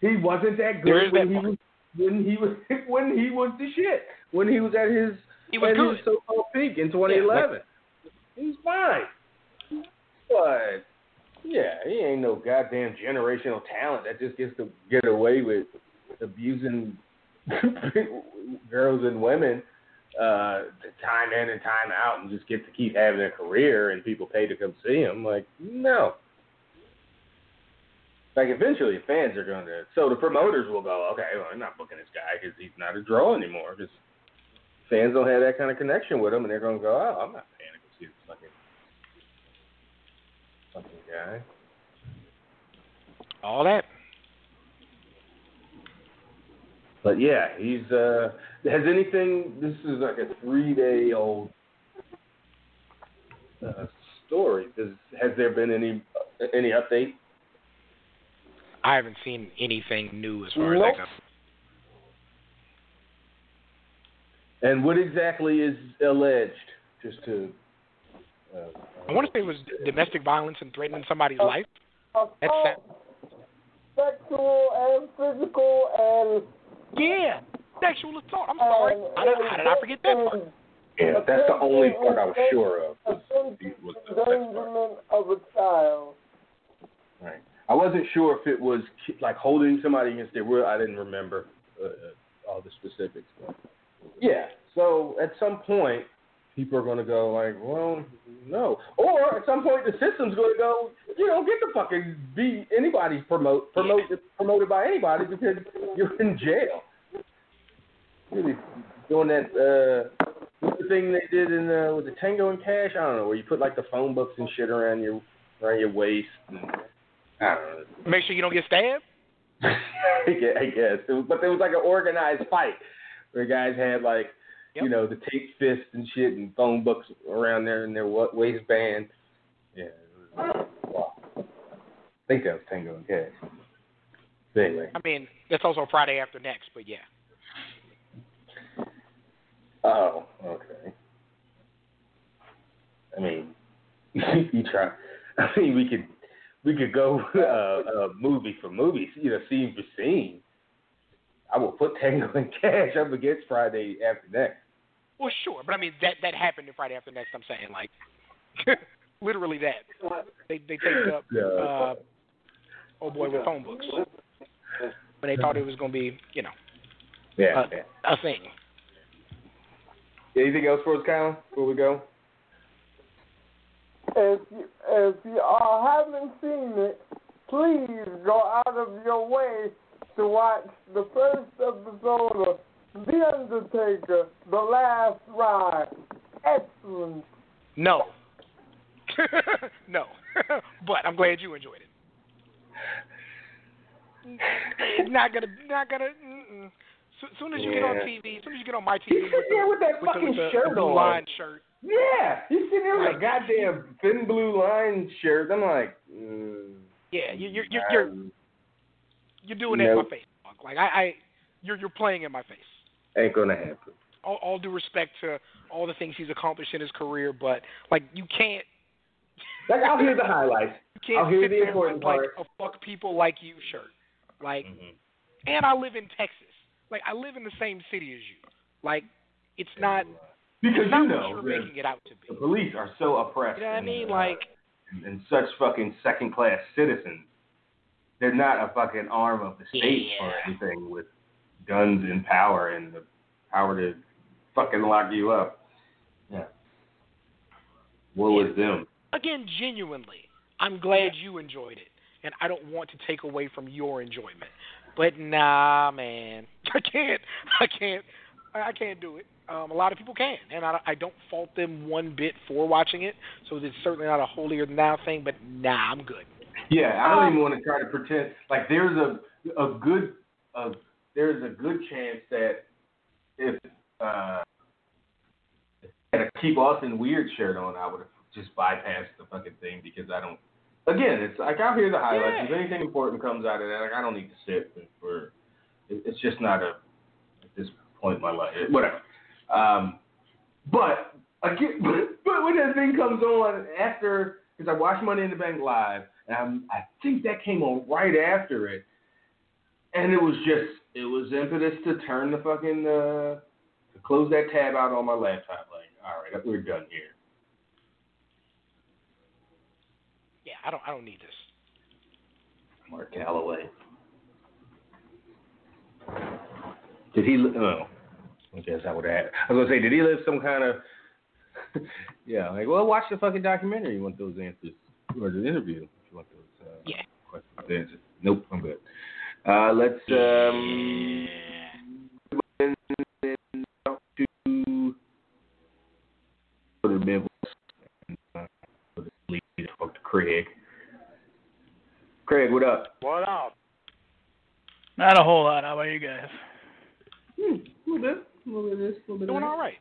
He wasn't that good when that he was when he was when he was the shit. When he was at his He was at good. his so-called peak in 2011. He's fine, but yeah, he ain't no goddamn generational talent that just gets to get away with abusing girls and women uh time in and time out and just get to keep having a career and people pay to come see him. Like no. Like eventually fans are going to so the promoters will go okay well i'm not booking this guy because he's not a draw anymore because fans don't have that kind of connection with him and they're going to go oh i'm not paying to go see this fucking fucking guy All that. But yeah, he's uh has anything this is like a three day old uh, story. Does has there been any any update? I haven't seen anything new as far as Nope. that goes. And what exactly is alleged? Just to uh, I want to say it was domestic violence and threatening somebody's life. That's Assault, sexual and physical and Yeah, sexual assault. I'm sorry. and- How did, how did I forget that part? Yeah, that's the only part I was sure of. attempted was the sex part. endangerment of a child. Right. I wasn't sure if it was ki- like holding somebody against their will. I didn't remember uh, uh, all the specifics. But yeah. So at some point, people are going to go like, well, no. Or at some point, the system's going to go, you don't get to fucking be anybody's promote promote promoted by anybody because you're in jail. Really doing that. Uh, the thing they did in uh, with the Tango and Cash? I don't know where you put like the phone books and shit around your around your waist. And, I don't know. Make sure you don't get stabbed. I guess, I guess. It was, but there was like an organized fight where guys had like, Yep. you know, the tape fists and shit and phone books around there in their wa- waistband. Yeah. Wow. I think that was Tango and Cash. But anyway. I mean, that's also Friday after next, but yeah. Oh, okay. I mean, you try. I mean, we could we could go uh, uh, movie for movie, you know, scene for scene. I will put Tango and Cash up against Friday after next. Well, sure, but I mean that that happened in Friday After Next. I'm saying like literally that they they taped up Yeah. uh, oh boy with phone books, but they thought it was gonna be you know Yeah. uh, yeah. a thing. Anything else for us, Colin? Before we go? If you, if you all haven't seen it, please go out of your way to watch the first episode of The Undertaker, The Last Ride. Excellent. No, no, but I'm glad you enjoyed it. Not gonna not gonna. Mm-mm. So, soon as you get on TV, as soon as you get on my TV he's sitting there with that with the, fucking with the, shirt the blue on. line shirt, Yeah, he's sitting there with a goddamn thin blue line shirt. I'm like, mm, yeah, you, you're you're you're you're doing that in my face. Like I, I, you're you're playing in my face. Ain't gonna happen. All, all due respect to all the things he's accomplished in his career, but like you can't Like I'll hear the highlights. you can't I'll hear sit the there important with like a fuck people like you shirt. Like, Mm-hmm. and I live in Texas. Like I live in the same city as you. Like it's not Because it's not you what know you're the, making it out to be. the police are so oppressed. You know what I and, mean? uh, Like and such fucking second class citizens. They're not a fucking arm of the state or anything with guns and power and the power to fucking lock you up. Yeah. Woe is them. again, genuinely, I'm glad you enjoyed it, and I don't want to take away from your enjoyment. But nah, man, I can't. I can't. I I can't do it. Um, a lot of people can, and I, I don't fault them one bit for watching it. So it's certainly not a holier than thou thing. But nah, I'm good. Yeah, I don't Um, even want to try to pretend like there's a a good a, there's a good chance that if uh I had a keep Austin weird shirt on, I would have just bypassed the fucking thing because I don't. Again, it's like I'll hear the highlights. Yeah. If anything important comes out of that, like I don't need to sit for. It's just not a at this point in my life. Whatever. Um, but again, but, but when that thing comes on after, because I watched Money in the Bank live, and I'm, I think that came on right after it, and it was just it was impetus to turn the fucking uh, to close that tab out on my laptop. Like, all right, we're done here. Yeah, I don't. I don't need this. Mark Calaway. Did he? Oh, I guess I would have. I was gonna say, did he live some kind of? yeah, like, well, watch the fucking documentary. You want those answers, or the interview? If you want those. Uh, Yeah. questions. Nope, I'm good. Uh, let's um. talk to go to Memphis and go to Lee to talk to Craig. Craig, what up? What up? Not a whole lot. How about you guys? Hmm, a little bit. A little bit of this, a little bit Doing of all right.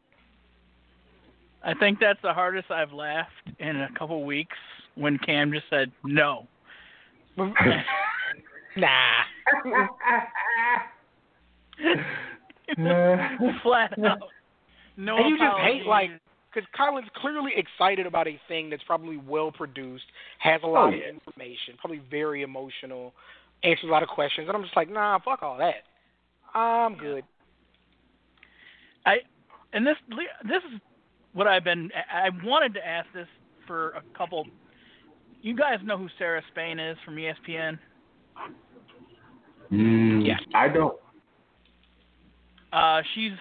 I think that's the hardest I've laughed in a couple weeks when Cam just said no. Nah. Flat out. No and you just hate like because Colin's clearly excited about a thing that's probably well produced, has a lot Oh, of yeah. information, probably very emotional, answers a lot of questions, and I'm just like, nah, fuck all that. I'm good. I and this this is what I've been. I wanted to ask this for a couple. You guys know who Sarah Spain is from ESPN? Mm, Yes. I don't. Uh, she's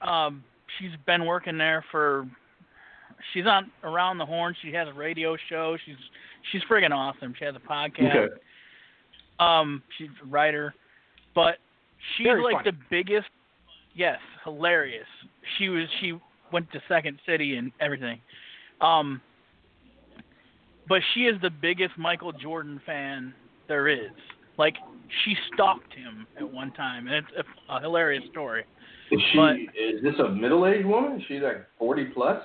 um, she's been working there for. She's on around the horn. She has a radio show. She's she's friggin' awesome. She has a podcast. Okay. Um, she's a writer, but she's Very like funny. the biggest. Yes, hilarious. She was she went to Second City and everything. Um, but she is the biggest Michael Jordan fan there is. Like she stalked him at one time, and it's a, a hilarious story. Is she? But- is this a middle-aged woman? Is she like forty plus?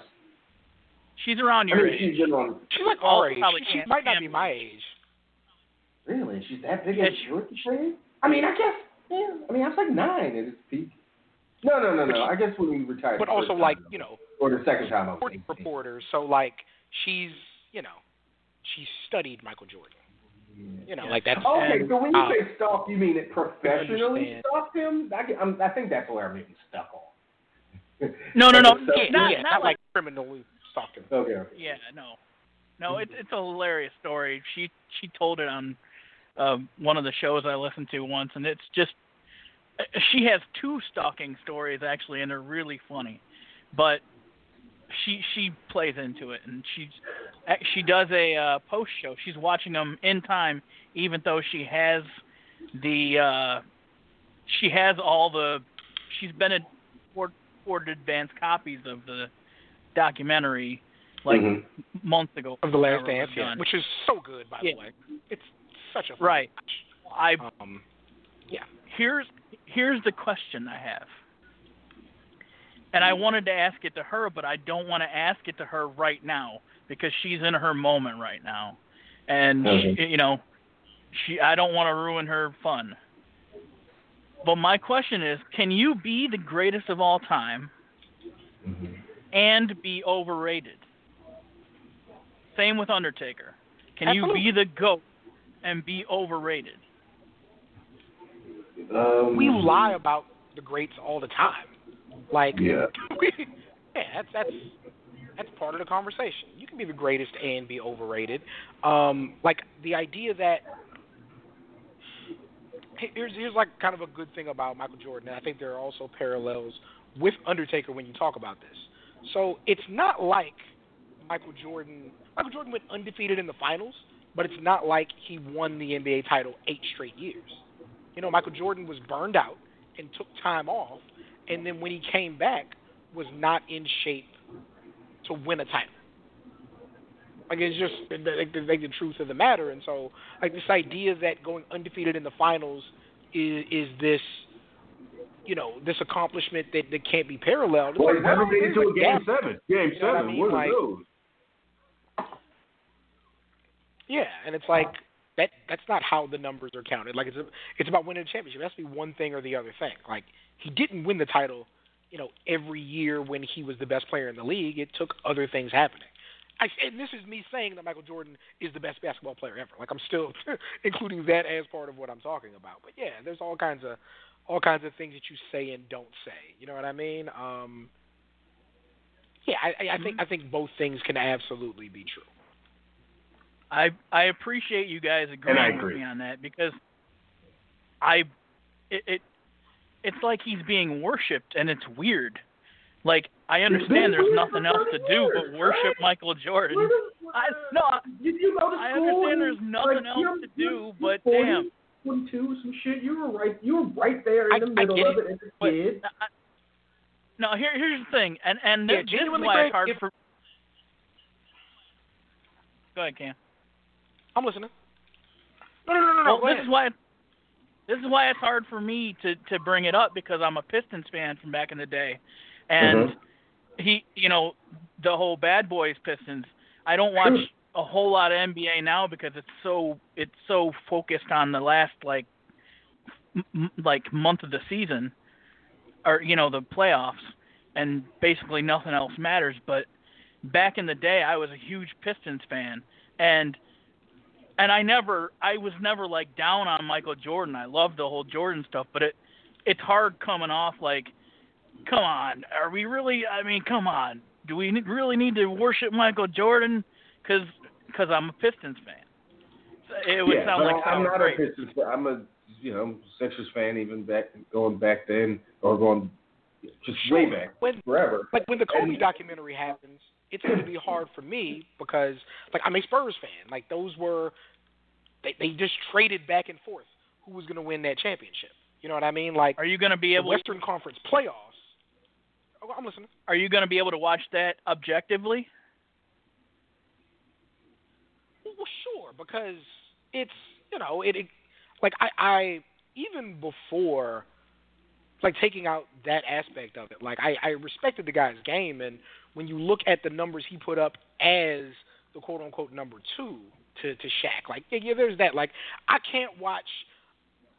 She's around I your mean, age. she's on. She's like our age. probably She, she might not be be. my age. Really? She's that big Yeah, of she- a Jordan? I mean, I guess. Yeah. I mean, I was like nine at its peak. No, no, no, no. I guess when we retired. But also, like, you know, or the second time I was sporting 18. reporter. So, like, she's, you know, she studied Michael Jordan. You know, like that's Okay, and, so when you uh, say stalk, you mean it professionally stalked him? I, get- I'm, I think that's where I'm getting stuck on. No, no, no. Like yeah, not- yeah, not not like- like criminally stalking. Okay. okay. Yeah, no, no. It's it's a hilarious story. She she told it on uh, one of the shows I listened to once, and it's just uh, she has two stalking stories actually, and they're really funny. But she she plays into it, and she's uh, she does a uh, post show. She's watching them in time, even though she has the uh, she has all the she's been at ordered advanced copies of the documentary like Mhm. months ago. Of the Last whenever Dance, yeah, which is so good, by Yeah. the way. It's such a fun Right. I watch. Um, here's here's the question I have. And I wanted to ask it to her, but I don't want to ask it to her right now because she's in her moment right now. And she, you know, she I don't want to ruin her fun. But my question is, can you be the greatest of all time Mhm. and be overrated? Same with Undertaker. Can Absolutely. you be the goat and be overrated? Um, we lie about the greats all the time. Like, Yeah. yeah, that's that's that's part of the conversation. You can be the greatest and be overrated. Um, like the idea that here's here's like kind of a good thing about Michael Jordan. And I think there are also parallels with Undertaker when you talk about this. So it's not like Michael Jordan. Michael Jordan went undefeated in the finals, but it's not like he won the NBA title eight straight years. You know, Michael Jordan was burned out and took time off, and then when he came back, was not in shape to win a title. Like it's just like the, like the truth of the matter, and so like this idea that going undefeated in the finals is is this, you know, this accomplishment that, that can't be paralleled. It's Well, like, he's never made it to a game gap. seven. Game You know what I seven. mean? What Like- are those? Yeah, and it's like that. That's not how the numbers are counted. Like it's a, it's about winning a championship. It has to be one thing or the other thing. Like he didn't win the title, you know, every year when he was the best player in the league. It took other things happening. I, and this is me saying that Michael Jordan is the best basketball player ever. Like I'm still including that as part of what I'm talking about. But yeah, there's all kinds of all kinds of things that you say and don't say. You know what I mean? Um, yeah, I, I I think I think both things can absolutely be true. I I appreciate you guys agreeing I with me on that because I it, it it's like he's being worshipped and it's weird. Like I understand there's nothing else to do but worship Michael Jordan. I no, I- Did you go to I understand there's nothing like, else you're- to you're- do, you're but 40, damn. 42, some shit. You were right. You were right there in I- the I middle get of it, it as a kid. No, here here's the thing, and and Yeah, this, this is genuinely, why it's hard if- for. Go ahead, Cam. I'm listening. No, no, no, no, no. well, this ahead. is why this is why it's hard for me to to bring it up because I'm a Pistons fan from back in the day, and mm-hmm. he, you know, the whole Bad Boys Pistons. I don't watch mm. a whole lot of NBA now because it's so it's so focused on the last like m- m- like month of the season, or you know the playoffs, and basically nothing else matters. But back in the day, I was a huge Pistons fan, and and I never I was never like down on Michael Jordan. I loved the whole Jordan stuff, but it it's hard coming off like come on, are we really I mean, come on. Do we really need to worship Michael Jordan cuz cuz I'm a Pistons fan? It would yeah, sound but like I'm not great. a Pistons fan. I'm a you know Sixers fan, even back going back then or going just way back When forever. like when the Kobe And- documentary happens, it's going to be hard for me because like I'm a Spurs fan. Like those were they they just traded back and forth who was going to win that championship. You know what I mean? Like Are you going to be able Western Conference playoffs. Oh, I'm listening. are you going to be able to watch that objectively? Well, sure, because it's you know it, it like I I even before like taking out that aspect of it, like I I respected the guy's game, and when you look at the numbers he put up as the quote unquote number two to to Shaq, like yeah, yeah there's that. Like I can't watch.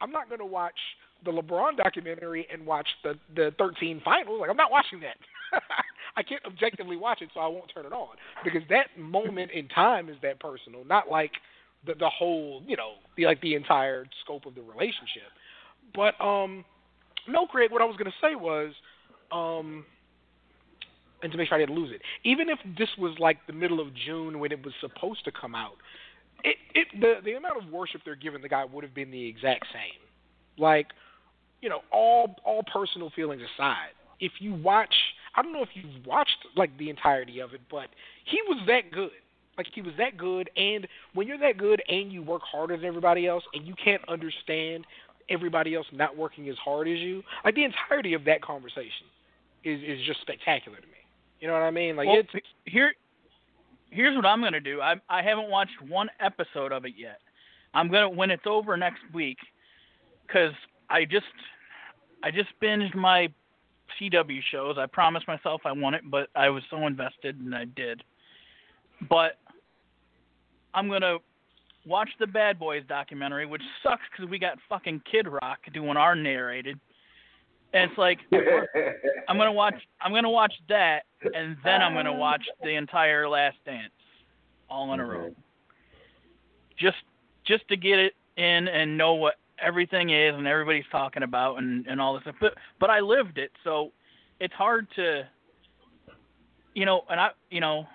I'm not gonna watch the LeBron documentary and watch the the 13 finals. Like I'm not watching that. I can't objectively watch it, so I won't turn it on because that moment in time is that personal. Not like the the whole you know the like the entire scope of the relationship. But um, no, Craig. What I was gonna say was um, and to make sure I didn't lose it. Even if this was like the middle of June when it was supposed to come out, it it the the amount of worship they're giving the guy would have been the exact same. Like, you know, all all personal feelings aside, if you watch, I don't know if you've watched like the entirety of it, but he was that good. Like he was that good, and when you're that good and you work harder than everybody else, and you can't understand everybody else not working as hard as you, like the entirety of that conversation is is just spectacular to me. You know what I mean? Like well, it's here. Here's what I'm gonna do. I I haven't watched one episode of it yet. I'm gonna when it's over next week, because I just I just binged my CW shows. I promised myself I won it, but I was so invested and I did. But I'm gonna watch the Bad Boys documentary, which sucks because we got fucking Kid Rock doing our narrated, and it's like I'm gonna watch I'm gonna watch that, and then I'm gonna watch the entire Last Dance, all in a row. Mm-hmm. Just just to get it in and know what everything is and everybody's talking about and and all this stuff. But but I lived it, so it's hard to, you know, and I you know,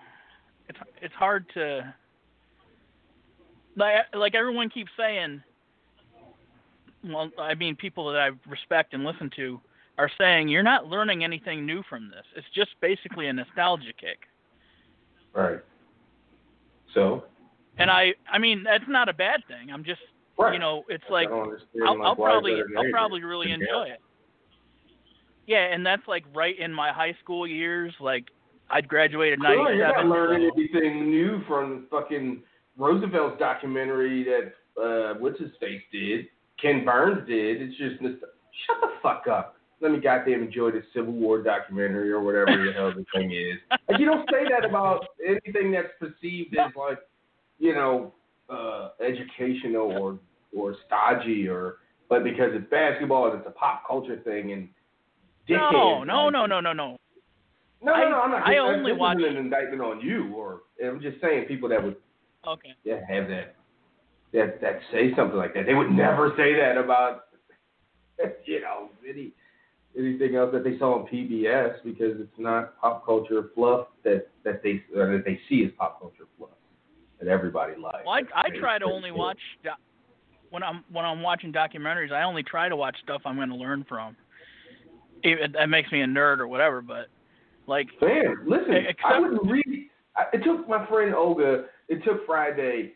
it's it's hard to. Like like everyone keeps saying, well, I mean, people that I respect and listen to are saying you're not learning anything new from this. It's just basically a nostalgia kick. Right. So. And I, I mean, that's not a bad thing. I'm just, Right. you know, it's like I'll, like, I'll probably, I'll probably really Yeah. enjoy it. Yeah, and that's like right in my high school years. Like I'd graduated in Sure, you're not '97. learning anything new from fucking Roosevelt's documentary that uh what's his face did, Ken Burns did. It's just shut the fuck up. Let me goddamn enjoy the Civil War documentary or whatever the hell the thing is. Like you don't say that about anything that's perceived as like, you know, uh educational or or stodgy or but because it's basketball and it's a pop culture thing and no, no, no, no, no, no. no, I- no, no, I'm not. I only watch- an indictment on you, or I'm just saying people that would Okay. yeah have that that that say something like that. They would never say that about you know any anything else that they saw on PBS because it's not pop culture fluff that that they or that they see as pop culture fluff that everybody likes. Well, I I try to only watch do- when I'm when I'm watching documentaries. I only try to watch stuff I'm going to learn from. It, that makes me a nerd or whatever, but like Man, listen, I wouldn't read. I, it took my friend Olga. It took Friday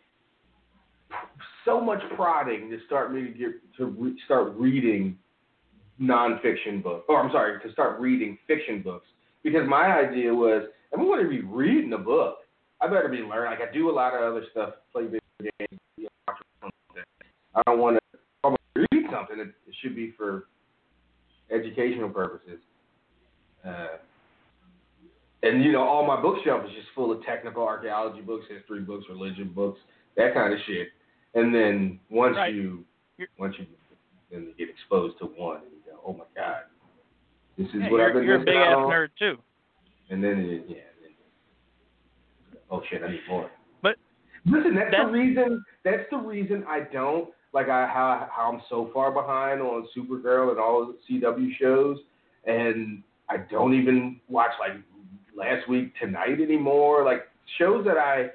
so much prodding to start me to get to re, start reading nonfiction books. Or I'm sorry, to start reading fiction books because my idea was I'm going to be reading a book, I better be learning. Like I do a lot of other stuff, play video games. You know. I don't want to read something. It, it should be for educational purposes. Uh, and you know, all my bookshelf is just full of technical archaeology books, history books, religion books, that kind of shit. And then once Right. you, You're- once you, then you get exposed to one, and you go, oh my god, this is yeah, what I've been you're a big ass on. nerd too. And then, it, yeah, then, oh shit, I need more. But Listen, that's, that's- the reason. That's the reason I don't like I how how I'm so far behind on Supergirl and all the CW shows, and I don't even watch like last week tonight anymore. Like shows that I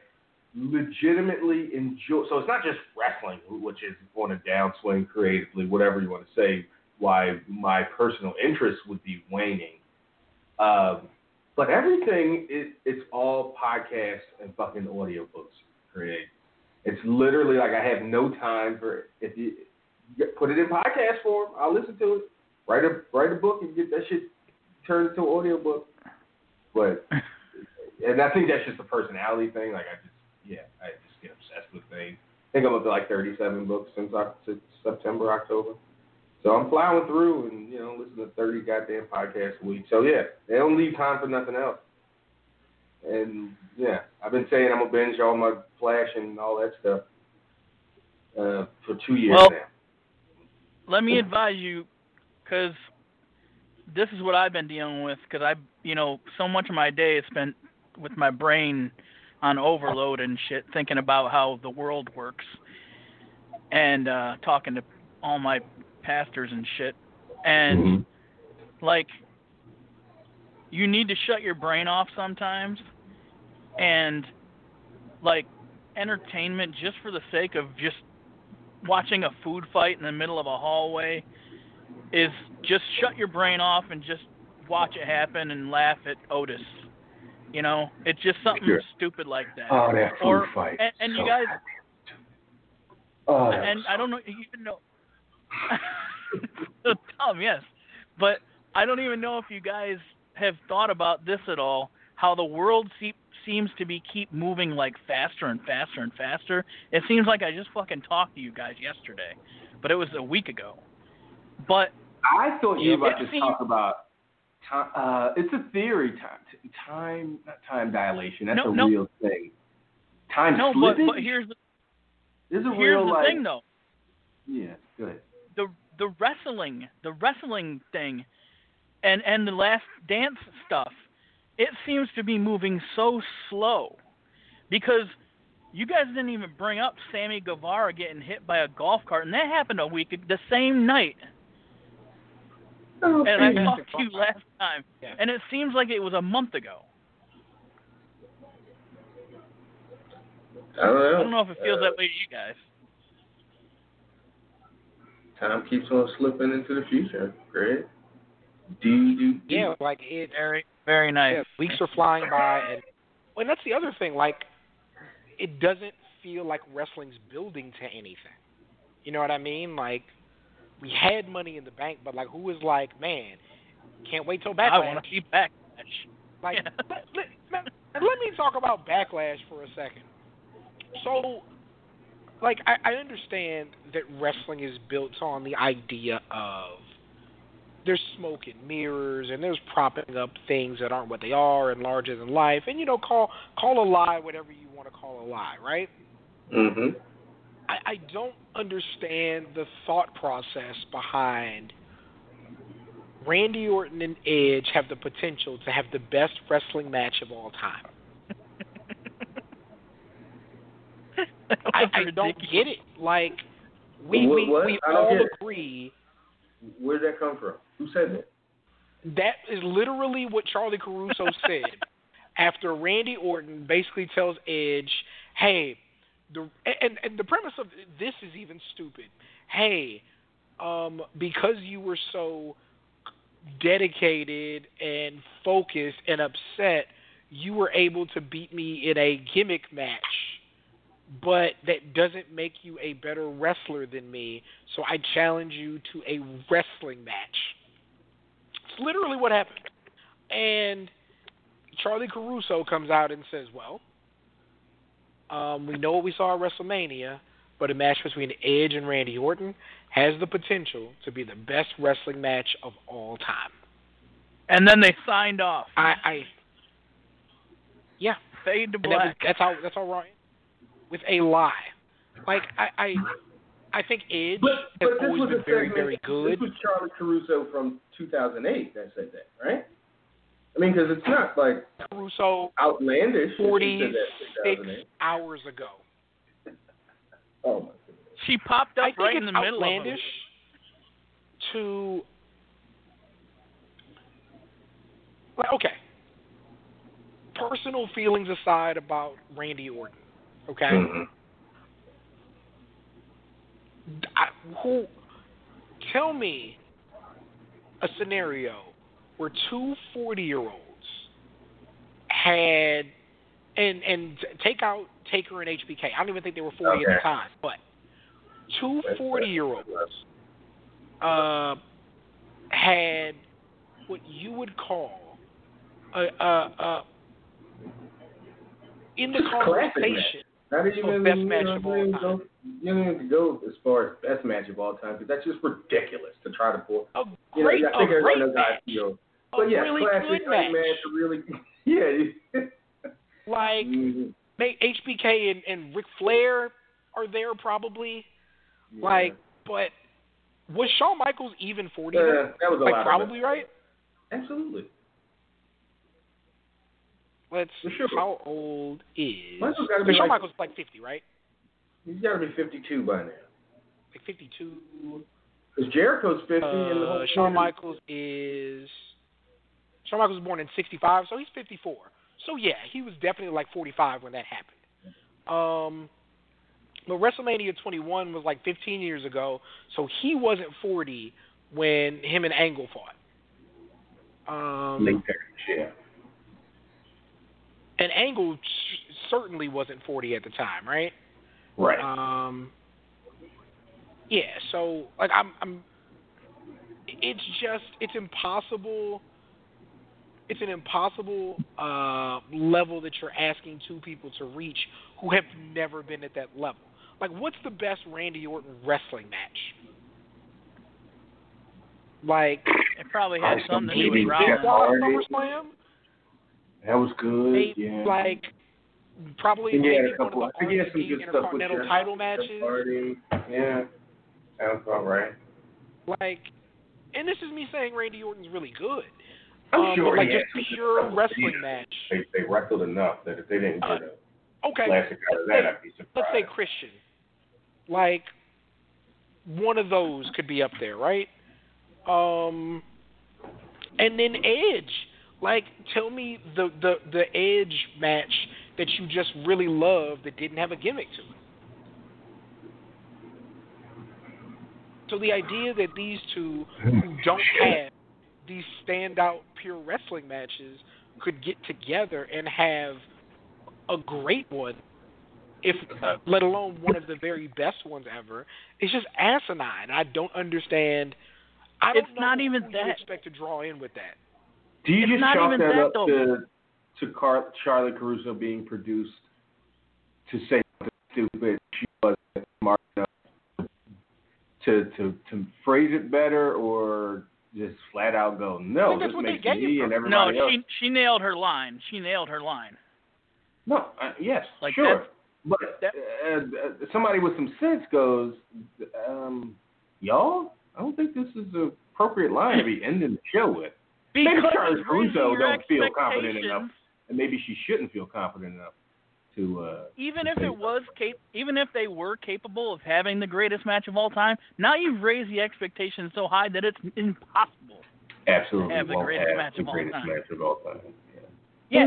legitimately enjoy. So it's not just wrestling, which is on a downswing creatively, whatever you want to say. Why my personal interest would be waning. Um, but everything is it's all podcasts and fucking audiobooks create. It's literally like I have no time for if you you put it in podcast form, I'll listen to it. Write a write a book and get that shit turned into an audiobook. But and I think that's just a personality thing. Like I just yeah, I just get obsessed with things. I think I'm up to like 37 books since, since September, October. So I'm plowing through and you know listening to 30 goddamn podcasts a week. So yeah, they don't leave time for nothing else. And yeah, I've been saying I'm gonna binge all my Flash and all that stuff uh, for two years Well- now. let me advise you because this is what I've been dealing with because I, you know, so much of my day is spent with my brain on overload and shit, thinking about how the world works, and uh talking to all my pastors and shit, and Mhm. like you need to shut your brain off sometimes and like entertainment just for the sake of just watching a food fight in the middle of a hallway is just shut your brain off and just watch it happen and laugh at Otis. You know, it's just something Sure. stupid like that. Oh, that food or fight. and, and So you guys Oh, that and was I don't know even know dumb, yes. But I don't even know if you guys have thought about this at all. How the world se- seems to be keep moving like faster and faster and faster. It seems like I just fucking talked to you guys yesterday, but it was a week ago. But I thought you were about It to seems- talk about time. Uh, it's a theory. Time, time, not time dilation. That's No, a no. real thing. Time no, but slippage. but here's the here's real the like. thing though. Yeah, good. the the wrestling the wrestling thing and and the last dance stuff it seems to be moving so slow because you guys didn't even bring up Sammy Guevara getting hit by a golf cart and that happened a week the same night and I talked to you last time Yeah. and it seems like it was a month ago I don't know. I don't know if it feels Uh, that way to you guys Time keeps on slipping into the future. Great. Do do. Yeah, like it. very very nice Yeah, weeks are flying by, and well, and that's the other thing. Like, it doesn't feel like wrestling's building to anything. You know what I mean? Like, we had money in the bank, but like, who was like, man, can't wait till I want to see backlash Like, Yeah. let, let, let, let me talk about backlash for a second. So, like, I, I understand that wrestling is built on the idea of there's smoke and mirrors, and there's propping up things that aren't what they are and larger than life, and you know, call call a lie whatever you want to call a lie, right? Mm-hmm. I, I don't understand the thought process behind Randy Orton and Edge have the potential to have the best wrestling match of all time. I, I don't get it. Like we What- we, what? we I don't all agree Where did that come from? Who said that? that is literally what Charly Caruso said after Randy Orton basically tells Edge, "Hey, the and and the premise of this is even stupid. Hey, um, because you were so dedicated and focused and upset, you were able to beat me in a gimmick match." But that doesn't make you a better wrestler than me, so I challenge you to a wrestling match. It's literally what happened. And Charly Caruso comes out and says, "Well, um, we know what we saw at WrestleMania, but a match between Edge and Randy Orton has the potential to be the best wrestling match of all time." and then they signed off I, I yeah, fade to and that was, black that's how that's how Ryan with a lie. Like I, I, I think Edge But, has but this always was been a very, very good. This was Charly Caruso from 2008 that said that, right? I mean, because it's not like Caruso outlandish. if he said forty that in six 2008. hours ago. Oh my goodness. she popped up I think right it's in the middle of outlandish it. to like okay. Personal feelings aside about Randy Orton, okay? Mhm. I, who tell me a scenario where two 40-year-olds had and and take out Taker and HBK. I don't even think they were 40 at the time, but two 40 year olds uh, had what you would call a, a, a in the Just conversation. Not even best you match know, of all time. You don't even go as far as best match of all time because that's just ridiculous to try to pull. A You great, know, I think a great knows how I match. feel. A But yeah, really classic good match. really yeah. Like Mhm. May- HBK and, and Ric Flair are there probably. Yeah. Like, but was Shawn Michaels even forty? Yeah, that was a like lot. probably right. Absolutely. let's. For sure. How old is? Michael's gotta be Shawn like- Michaels is like 50, right? He's got to be 52 by now. Like 52. Because Jericho's 50 and the Uh, whole Shawn Michaels is. Shawn Michaels was born in 65, so he's 54. So yeah, he was definitely like 45 when that happened. Um, but WrestleMania 21 was like 15 years ago, so he wasn't 40 when him and Angle fought. Um, Late 30s, yeah. and Angle sh- certainly wasn't 40 at the time, right? Right. Um, yeah, so like I'm, I'm. It's just it's impossible. It's an impossible uh, level that you're asking two people to reach who have never been at that level. Like, what's the best Randy Orton wrestling match? Like, It probably had Oh, something to do maybe with Jeff Rollins. SummerSlam, that was good. Maybe, yeah. like probably And he had maybe a couple. of the think he had some RVD good stuff with Intercontinental title matches. Hardy. Yeah, sounds about right. Like, and this is me saying Randy Orton's really good. I'm um, sure like had just pure wrestling match. They they wrestled enough that if they didn't get a Okay, classic out of that, I'd be surprised. let's say Christian. Like, one of those could be up there, right? Um, and then Edge. Like, tell me the the the Edge match that you just really loved that didn't have a gimmick to it. So the idea that these two who don't have these standout pure wrestling matches could get together and have a great one, if uh, let alone one of the very best ones ever, It's just asinine. I don't understand. I don't It's know not who even you that. expect to draw in with that. Do you It's just not chalk even that, that, up though. to to Car- Charlotte Caruso being produced to say something stupid? She wasn't smart enough to to to phrase it better, or just flat out go, no, this makes me her. and No, everybody else. she she nailed her line. She nailed her line. No, uh, yes, Like sure. But that- uh, uh, somebody with some sense goes, um, y'all, I don't think this is the appropriate line to be ending the show with. Maybe Because Charlotte it's Caruso don't feel confident enough. And maybe she shouldn't feel confident enough to. Uh, Even if it was cap- even if they were capable of having the greatest match of all time, now you've raised the expectations so high that it's impossible. absolutely have the greatest have match the of all greatest time. match of all time. Yeah.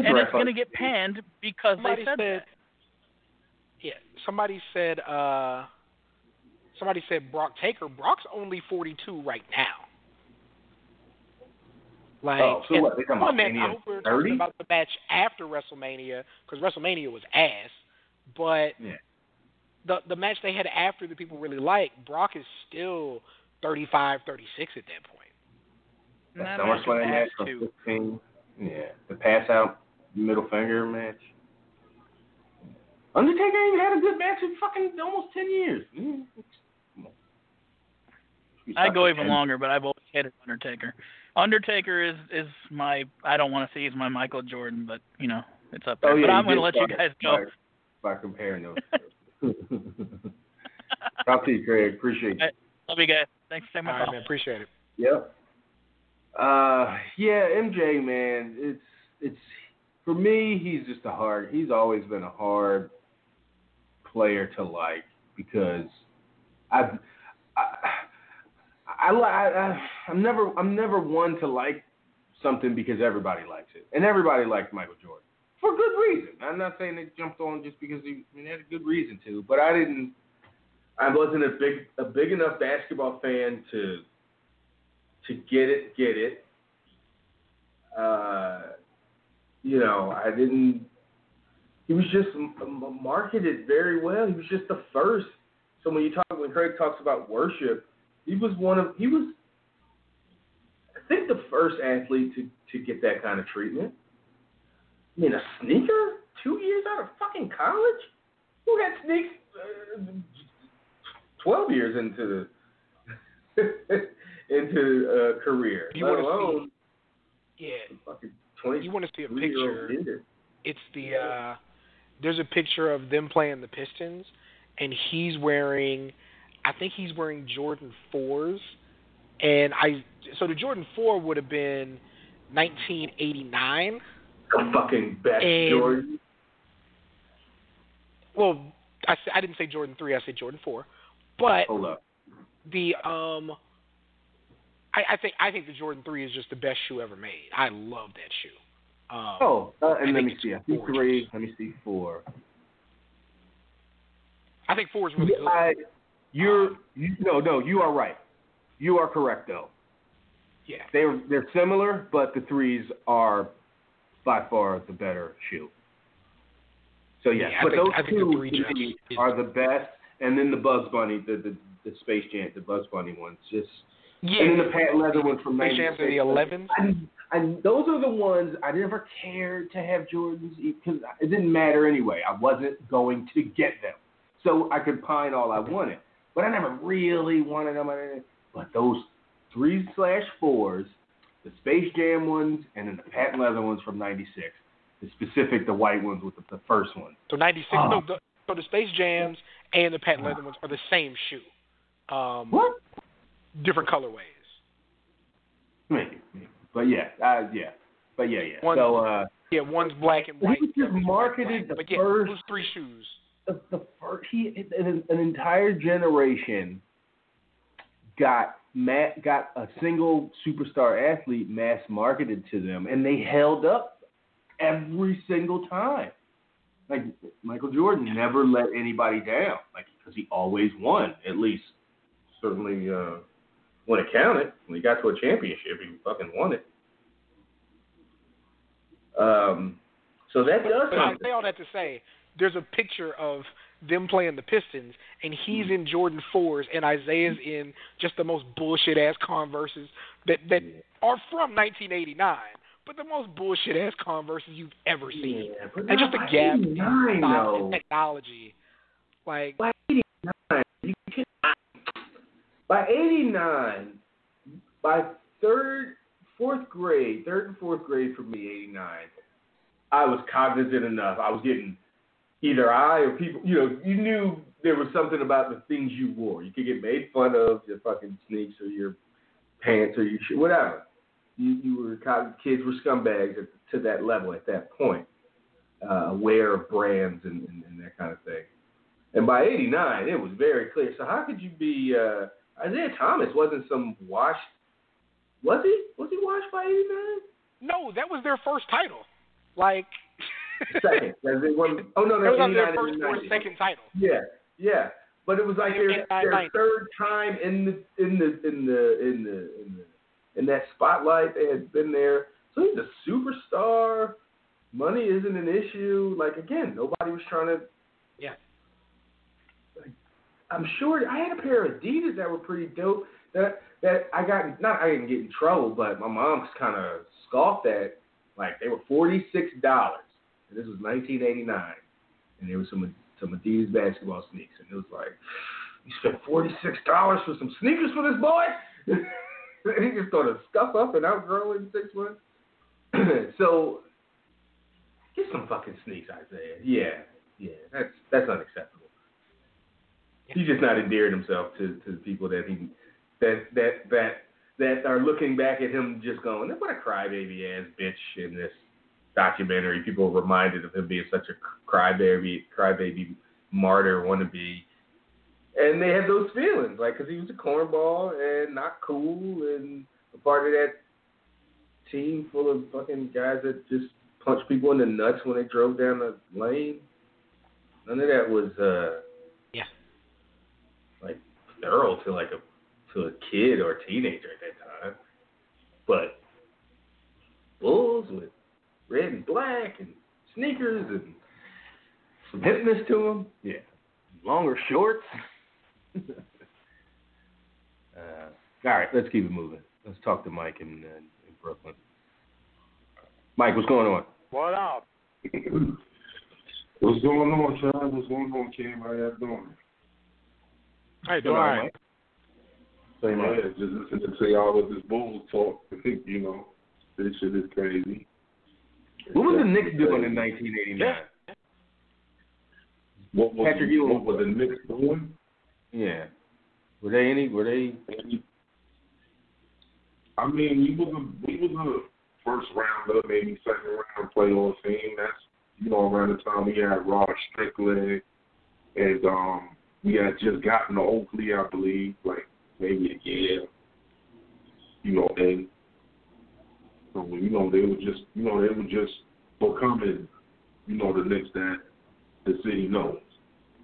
Yeah, and it's going to get panned because Somebody they said, said, yeah. Somebody said, uh, somebody said Brock Taker. Brock's only 42 right now. Like, Oh, so and what, they talking one about Mania we we're 30? talking about the match after WrestleMania because WrestleMania was ass. But Yeah. the the match they had after that people really liked, Brock is still 35, 36 at that point. That That match SummerSlam match from too. 15. Yeah. The pass out middle finger match. Undertaker ain't had a good match in fucking almost 10 years. Mm, come on. Should be I go even 10. longer, but I've always hated Undertaker. Undertaker is is my I don't want to say he's my Michael Jordan, but you know it's up there. Oh, yeah, but I'm going to did let you guys go. By, by comparing those. two. Talk to you, Craig. Appreciate you. Love you guys. Thanks for taking All my right, man. Appreciate it. Yep. Uh, yeah, MJ, man, it's it's for me. He's just a hard. He's always been a hard player to like because I've I I, I, I'm never I'm never one to like something because everybody likes it, and everybody liked Michael Jordan for good reason. I'm not saying they jumped on just because he, I mean, they had a good reason to, but I didn't. I wasn't a big a big enough basketball fan to to get it, get it. Uh, you know, I didn't. He was just marketed very well. He was just the first. So when you talk, when Craig talks about worship, he was one of. He was, I think, the first athlete to to get that kind of treatment. I mean, a sneaker two years out of fucking college. Who had sneaks uh, twelve years into the into a career? You let alone Yeah. fucking twenty. You want to see a picture? It's the uh there's a picture of them playing the Pistons and he's wearing I think he's wearing Jordan 4s and I so the Jordan 4 would have been 1989 The fucking best And- Jordan. Well, I, I didn't say Jordan three. I said Jordan four, but Hold up. the um, I, I think I think the Jordan three is just the best shoe ever made. I love that shoe. Um, Oh, uh, I and let me see. I see three. Let me see four. I think four is really good. You're um, you, no, no. You are right. You are correct though. yeah, They're they're similar, but the threes are by far the better shoe. So yes, Yeah, but think- those the two three to just me is- are the best, and then the Bugs Bunny, the the, the Space Jam, the Bugs Bunny ones, just yeah. and then the patent leather ones from Space Jams in the 11s. I, I, those are the ones I never cared to have Jordans because it didn't matter anyway. I wasn't going to get them, so I could pine all I wanted, but I never really wanted them. But those three slash fours, the Space Jam ones, and then the patent leather ones from '96, the specific the white ones with the, the first one. So ninety six. Ah. No, the, so the Space Jams and the patent leather ones are the same shoe. Um, What? Different colorways. Maybe, maybe. but yeah, uh, yeah, but yeah, yeah. So. uh Yeah, one's black and He white. was just marketed the but yeah, first- those three shoes. The, the first, he an, an entire generation got ma- got a single superstar athlete mass marketed to them, and they held up every single time. Like Michael Jordan never let anybody down, like because he always won. At least, certainly uh, when it counted, when he got to a championship, he fucking won it. Um, so that does But I say all that to say, there's a picture of them playing the Pistons, and he's mm-hmm. in Jordan fours, and Isiah's in just the most bullshit ass Converses that that are from 1989, but the most bullshit ass Converses you've ever seen, Yeah, and just the gap in 89 style though. and technology. Like, By 89, you cannot. By 89, by third, fourth grade, third and fourth grade for me, 89, I was cognizant enough. I was getting either I or people, you know, you knew there was something about the things you wore. You could get made fun of your fucking sneaks or your pants or your shit, whatever. You, you were kids were scumbags at, to that level at that point, uh, aware of brands and, and, and that kind of thing. And by '89, it was very clear. So how could you be uh, Isiah Thomas? Wasn't some washed? Was he? Was he washed by '89? no, that was their first title. Like, Second. They won, oh no, that no, was on their first or second title. Yeah, yeah. But it was like their, their third time in the in the in the in the in the in that spotlight. They had been there. So he's a superstar. Money isn't an issue. Like again, nobody was trying to. Yeah. Like, I'm sure I had a pair of Adidas that were pretty dope. That that I got not I didn't get in trouble, but my mom's kind of scoffed at. Like they were forty six dollars. And this was 1989, and there was some some Adidas basketball sneaks, and it was like, you spent forty six dollars for some sneakers for this boy. and he just to scuff up and outgrow in six months. so get some fucking sneaks, Isiah. Yeah, yeah, that's that's unacceptable. He's just not endearing himself to to the people that he that that that that are looking back at him just going, what a crybaby ass bitch in this documentary. People are reminded of him being such a crybaby, crybaby martyr wannabe. And they had those feelings, like, because he was a cornball and not cool and a part of that team full of fucking guys that just punched people in the nuts when they drove down the lane. None of that was, uh, Yeah. like, thorough to, like, a to a kid or a teenager at that time. But Bulls with red and black and sneakers and some hipness to them. Yeah. Longer shorts. uh, all right, let's keep it moving. Let's talk to Mike in, uh, in Brooklyn. Mike, what's going on? What up? What's going on, Chad? What's going on, Kim? How y'all doing? All right, Doing all all right. right. Same Yeah, just listening to y'all with this Bulls talk. You know, this shit is crazy. What was the Knicks doing in 1989? What was, Patrick Ewing. what were the Knicks doing? Yeah. Were they any? Were they? I mean, we was a we was a first round rounder, maybe second round playoff team. That's you know around the time we had Rod Strickland, and um, we had just gotten to Oakley, I believe, like maybe a year. You know, and so you know they were just you know they were just becoming you know the Knicks that the city knows.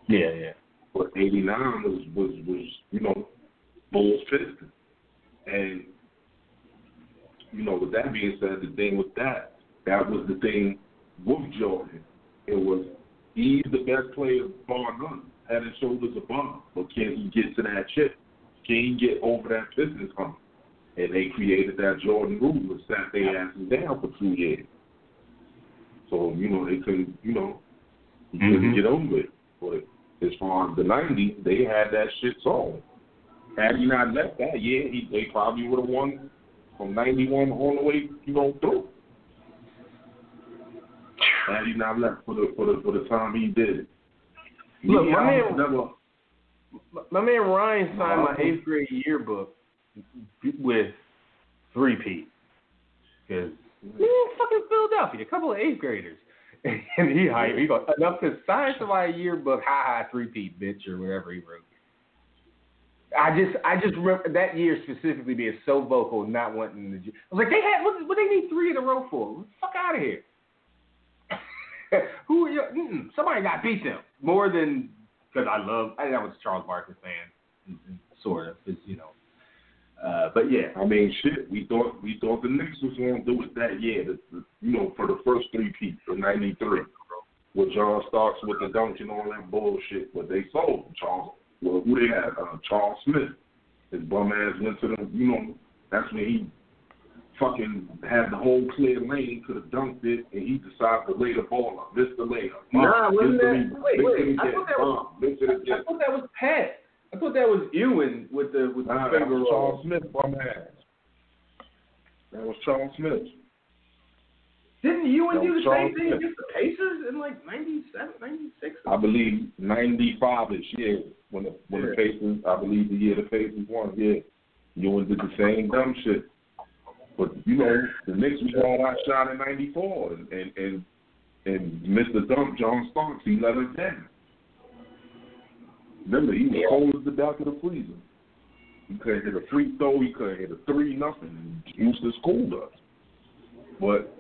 Yeah, yeah. But '89 was was was you know Bulls Pistons, and you know with that being said, the thing with that that was the thing with Jordan. It was he's the best player bar none, head and shoulders above, but can he get to that chip? Can he get over that Pistons hump? And they created that Jordan rule and sat their asses down for two years. So you know they couldn't, you know, he couldn't mm-hmm. get over it. But as far as the '90s, they had that shit solved. Had he not left that year, he, they probably would have won from '91 all the way, you know, through. Had he not left for the for the for the time he did. Look, Me, my man- never, My- My man Ryan signed my uh-huh. eighth grade yearbook with three P. Because man, fucking Philadelphia, a couple of eighth graders. And he hyped. He goes, enough to sign somebody a yearbook, ha ha, three P, bitch, or whatever he wrote. I just, I just remember that year specifically being so vocal, not wanting to. I was like, they had, what, what they need three in a row for? Fuck out of here. Who are you? Mm-mm, somebody got beat them more than because I love. I, I was a Charles Barkley fan, mm-hmm. sort of, it's, you know. Uh, but yeah, I mean, shit. We thought we thought the Knicks was going to do it that year. The, the, you know, for the first three peats for '93, with John Starks with the dunk and all that bullshit. But they sold Charles. Well, who they had? Uh, Charles Smith. His bum ass went to the. You know, that's when he fucking had the whole clear lane, could have dunked it, and he decided to lay the ball up, miss the layup. Nah, wasn't miss that- rebound, wait, wait, I thought that was- bomb, I thought that was Pat. Thought that was Ewing with the with the Nah, that finger was roll. Charles Smith bum ass. That was Charles Smith. Didn't Ewing do was the same thing Smith. against the Pacers in like 97, 96? I believe ninety five ish, yeah. When the when the Pacers I believe the year the Pacers won, yeah. Ewing did the same dumb shit. But you know, the Knicks was all outshot in ninety four and, and and and Mr. Dump John Starks, he let us down. Remember, he was cold as the back of the freezer. He couldn't hit a free throw, he couldn't hit a three, nothing. Houston schooled us. But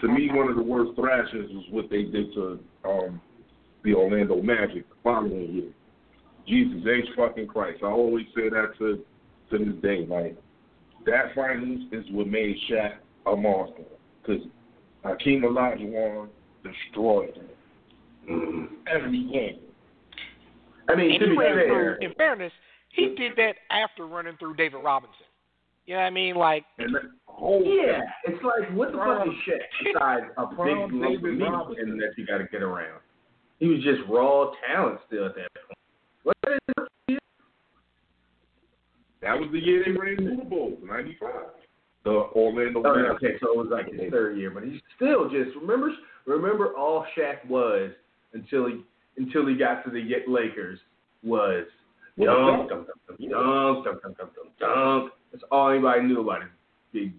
to me, one of the worst thrashes was what they did to um, the Orlando Magic the following year. Jesus H fucking Christ. I always say that to to this day. Like that finals is what made Shaq a monster. Because Hakeem Olajuwon destroyed him Mm-hmm. every game. I mean, And to be fair, through, in fairness, he did that after running through David Robinson. You know what I mean? Like, And that whole yeah, it's like what the fuck is Shaq besides a big Prom lump of David Robinson. that you got to get around? He was just raw talent still at that point. What is that was the year they ran the Bulls, ninety five. The Orlando Oh, yeah, okay, so it was like his third year, but he's still just remember remember all Shaq was until he until he got to the Lakers was dunk, dunk, dunk, dunk, dunk, dunk, dunk, dunk. That's all anybody knew about him—big,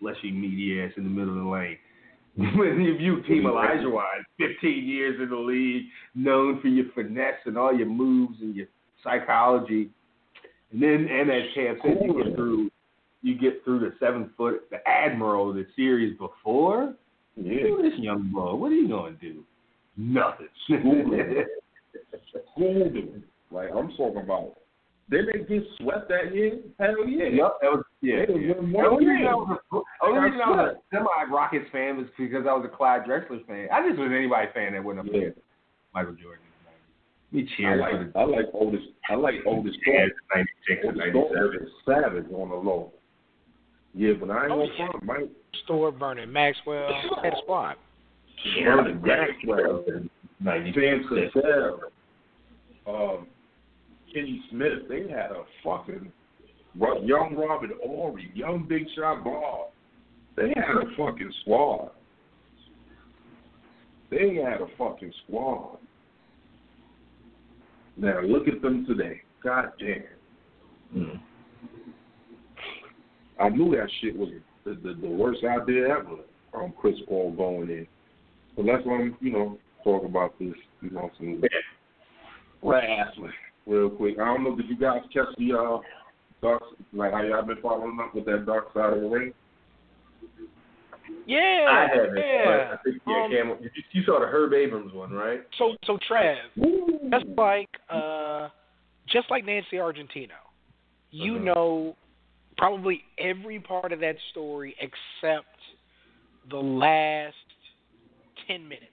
fleshy meaty ass in the middle of the lane. if you team Elijah Wise, 15 years in the league, known for your finesse and all your moves and your psychology, and then and that chance cool. you get through, you get through the seven foot, the admiral of the series before. Yeah. This young boy. What are you gonna do? Nothing. Schooled him. Like I'm talking about. Did they get swept that year? Hell yeah. Yep, that was yeah. They yeah. The one only reason. I was a, only reason I was a semi Rockets fan was because I was a Clyde Drexler fan. I just was anybody fan that wouldn't have Yeah. played Michael Jordan. Me I like for I like Otis I like Otis Jazz Thorpe. '96 and '97. is savage on the low. Yeah, but I ain't Oh, gonna front, Mike. Stewart, Vernon, Maxwell, had a squad. The Maxwell Sam Cassell, um, Kenny Smith, they had a fucking young Robert Horry, young Big Shot Ball. They had a fucking squad. They had a fucking squad. Now look at them today. God damn. Mm. I knew that shit was the, the, the worst idea ever. Um, Chris Paul going in. But let's um, you know, talk about this, you know, some wrestling real quick. I don't know, did you guys catch the uh dark like how y'all been following up with that dark side of the ring? Yeah, I haven't. yeah. I think yeah, Um, Cam, you, you saw the Herb Abrams one, right? So so Trav, just like uh just like Nancy Argentino, you Uh-huh. know probably every part of that story except the last ten minutes.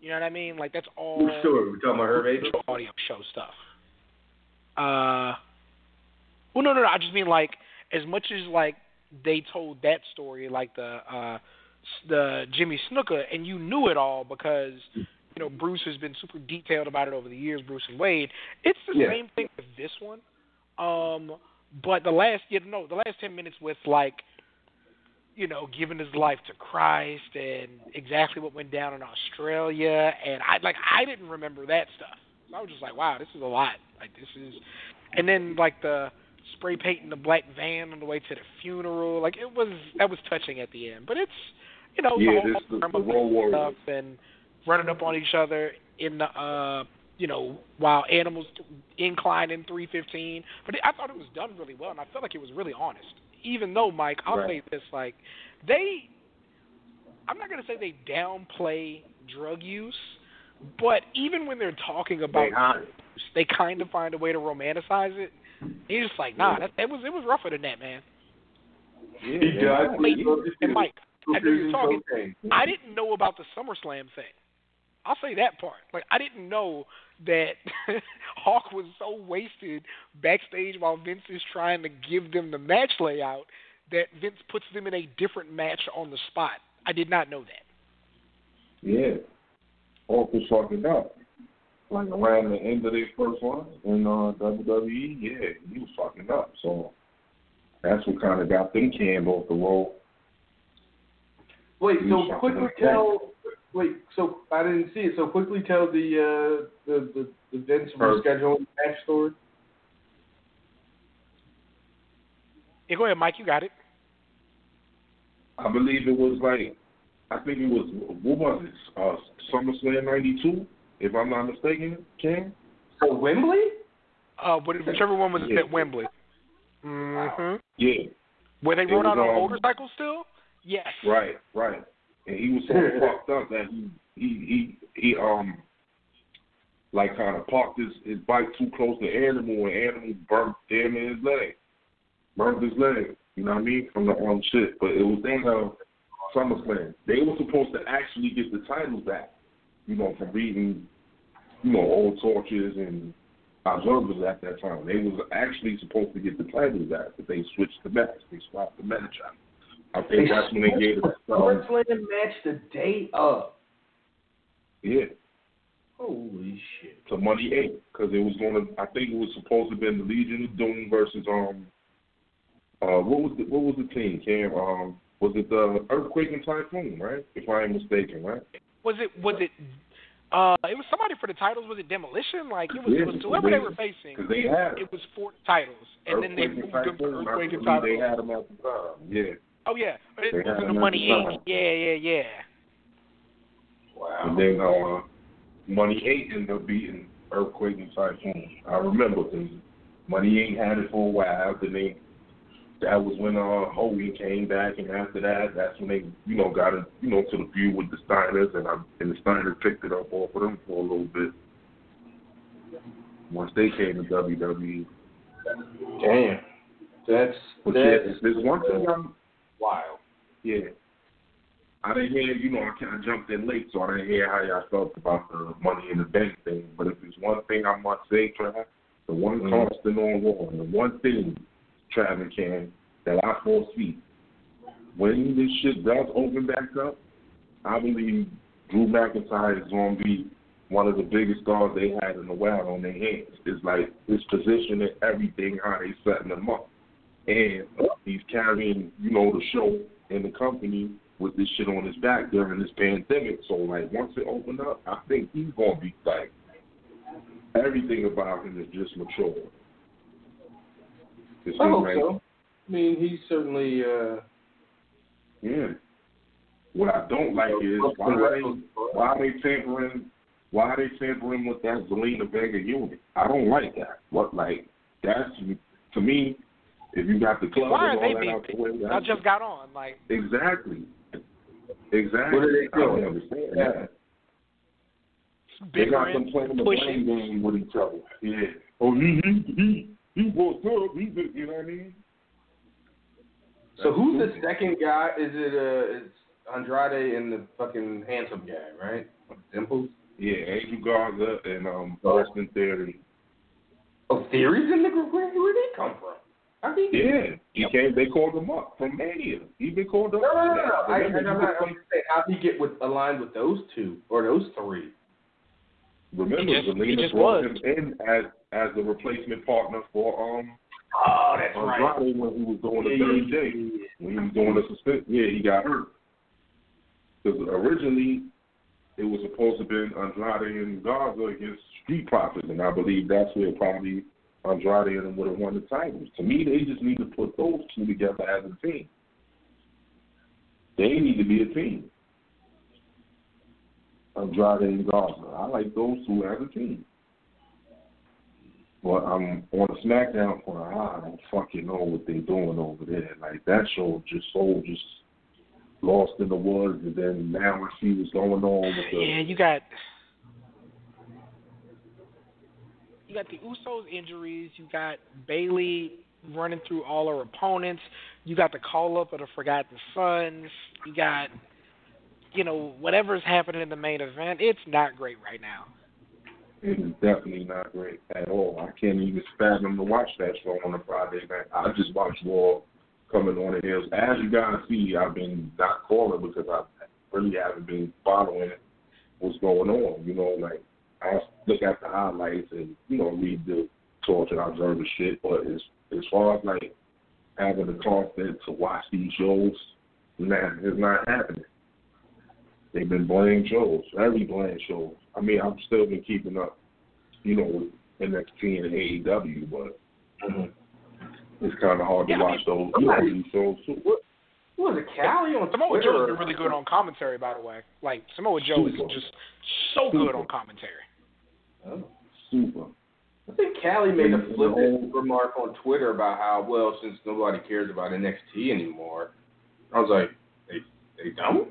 You know what I mean? Like that's all story? We're talking about Herb Abrams. audio show stuff. Uh well no no no, I just mean like as much as like they told that story like the uh the Jimmy Snuka and you knew it all because you know Bruce has been super detailed about it over the years Bruce and Wade it's the Yeah. same thing with this one um but the last you know the last 10 minutes with like you know giving his life to Christ and exactly what went down in Australia and I like I didn't remember that stuff so I was just like wow this is a lot like this is and then like the spray painting the black van on the way to the funeral. Like it was that was touching at the end. But it's you know Yeah, the whole the, the Irma Road Warriors. stuff and running up on each other in the uh you know while animals incline in 315. But I thought it was done really well, and I felt like it was really honest. Even though Mike, I'll Right. say this: like they, I'm not gonna say they downplay drug use, but even when they're talking about They hot. they kind of find a way to romanticize it. He's just like, nah, that, it was it was rougher than that, man. Yeah, He does. Wait, He loves it and. Mike, I know you're talking. I didn't know about the SummerSlam thing. I'll say that part. Like I didn't know that Hawk was so wasted backstage while Vince is trying to give them the match layout that Vince puts them in a different match on the spot. I did not know that. Yeah. Hulk was fucking up. Like around the end of their first one in uh, WWE, yeah, he was fucking up. So that's what kind of got them canned off the roll. Wait, He so was quickly up. tell. Wait, so I didn't see it. So quickly tell the uh, the the, the Vince Herb. rescheduling match story. Yeah, go ahead, Mike. You got it. I believe it was like, I think it was, what was it, uh, SummerSlam 92, if I'm not mistaken, Ken? So Wembley? Uh, whichever one was Yeah. at Wembley. Mm-hmm. Yeah, Where they It rode was, out on um, motorcycles still? Yes. right, right. And he was so fucked up that he, he, he, he, um, like kind of parked his, his bike too close to Animal, and Animal burnt damn near his leg. Burnt his leg, you know what I mean, from the um shit. But it was then uh, SummerSlam. They were supposed to actually get the titles back, you know, from reading, you know, old torches and observers at that time. They was actually supposed to get the titles back, but they switched the match. They swapped the match out. I think that's when they gave it. Um, SummerSlam match the day of. yeah, Holy shit! to Money Inc. because it was going to. I think it was supposed to have been the Legion of Doom versus um. Uh, what was the what was the team? Cam? Um, was it the Earthquake and Typhoon? Right, if I am mistaken, right? Was it was it uh it was somebody for the titles, was it demolition? Like it was, Yeah, it was whoever they were because facing. they had It was for titles. And then they moved them to I Earthquake and believe They had them at the time. Yeah, Oh yeah. It They was in the money the eight. Yeah, yeah, yeah. Wow. and then uh, Money Inc. ended up beating Earthquake and Typhoon. I remember because Money Inc. had it for a while. Then they that was when uh Hogan came back, and after that, that's when they you know got it you know to the feud with the Steiners, and I, and the Steiners picked it up off of them for a little bit. Once they came to WWE, Damn. That's but that's yeah, there's one thing I'm wild. Yeah. I didn't hear, you know, I kind of jumped in late, so I didn't hear how y'all felt about the money in the bank thing. But if there's one thing I must say, Trav, the one Mhm. constant on and the one thing, Trav and Ken, that I foresee, when this shit does open back up, I believe Drew McIntyre is going to be one of the biggest stars they had in a while on their hands. It's like his position and everything, how they setting them up. And he's carrying, you know, the show and the company with this shit on his back during this pandemic. So like once it opened up, I think he's gonna be like everything about him is just mature. It I hope like so. I mean, he's certainly uh, Yeah. What I don't like is why are they why are they tampering why are they tampering with that Zelina Vega unit? I don't like that. What like that's to me, if you got the club Why and are all they that being the way, I that's just got on. Like exactly. Exactly. What are they I don't understand Yeah. that. They got them bickering, playing the pushing. blame game with each other. Yeah. Oh, he he he he fucked up. He did- you know what I mean? So who's the second guy? Is it uh it's Andrade and the fucking handsome guy, right? Dimples. Yeah, Andrew Garza and um Austin Theory. Oh, theories in the group. Where where they come from? How they Yeah, he came. They called him up from Mania. He's been called up. No, no, no, no. I, Remember, I'm he not. was I'm saying, how he get with aligned with those two or those three? Remember, He just- he Zelina just brought was. him in as as the replacement partner for um Oh, that's right. Andrade when he was doing the Yeah, third yeah, day. yeah, When he was doing the suspension, yeah, he got hurt. Because originally it was supposed to have been Andrade and Garza against Street Profits, and I believe that's where probably Andrade and would have won the titles. To me, they just need to put those two together as a team. They need to be a team. Andrade and Garza. I like those two as a team. But I'm on the SmackDown for I don't fucking know what they're doing over there. Like that show just so just lost in the woods, and then now I see what's going on with the. Yeah, you got you got the Usos injuries. You got Bayley running through all her opponents. You got the call up of the Forgotten Sons. You got you know whatever's happening in the main event. It's not great right now. It is definitely not great at all. I can't even fathom to watch that show on a Friday night. I just watch Raw coming on the hills. As you guys see, I've been not calling because I really haven't been following what's going on. You know, like I look at the highlights and you know read the torch and observe the shit. But as as far as like having the content to watch these shows, nah, it's not happening. They've been bland shows, very bland shows. I mean, I've still been keeping up, you know, with NXT and AEW, but mm-hmm. it's kind of hard to Yeah, I watch those, you know, these shows too. What was it? Callie on Samoa Twitter? Joe's been really good on commentary, by the way. Like Samoa Joe is just so good on commentary. Oh. Super. I think Callie made a flippant remark on Twitter about how well since nobody cares about NXT anymore. I was like, they they don't.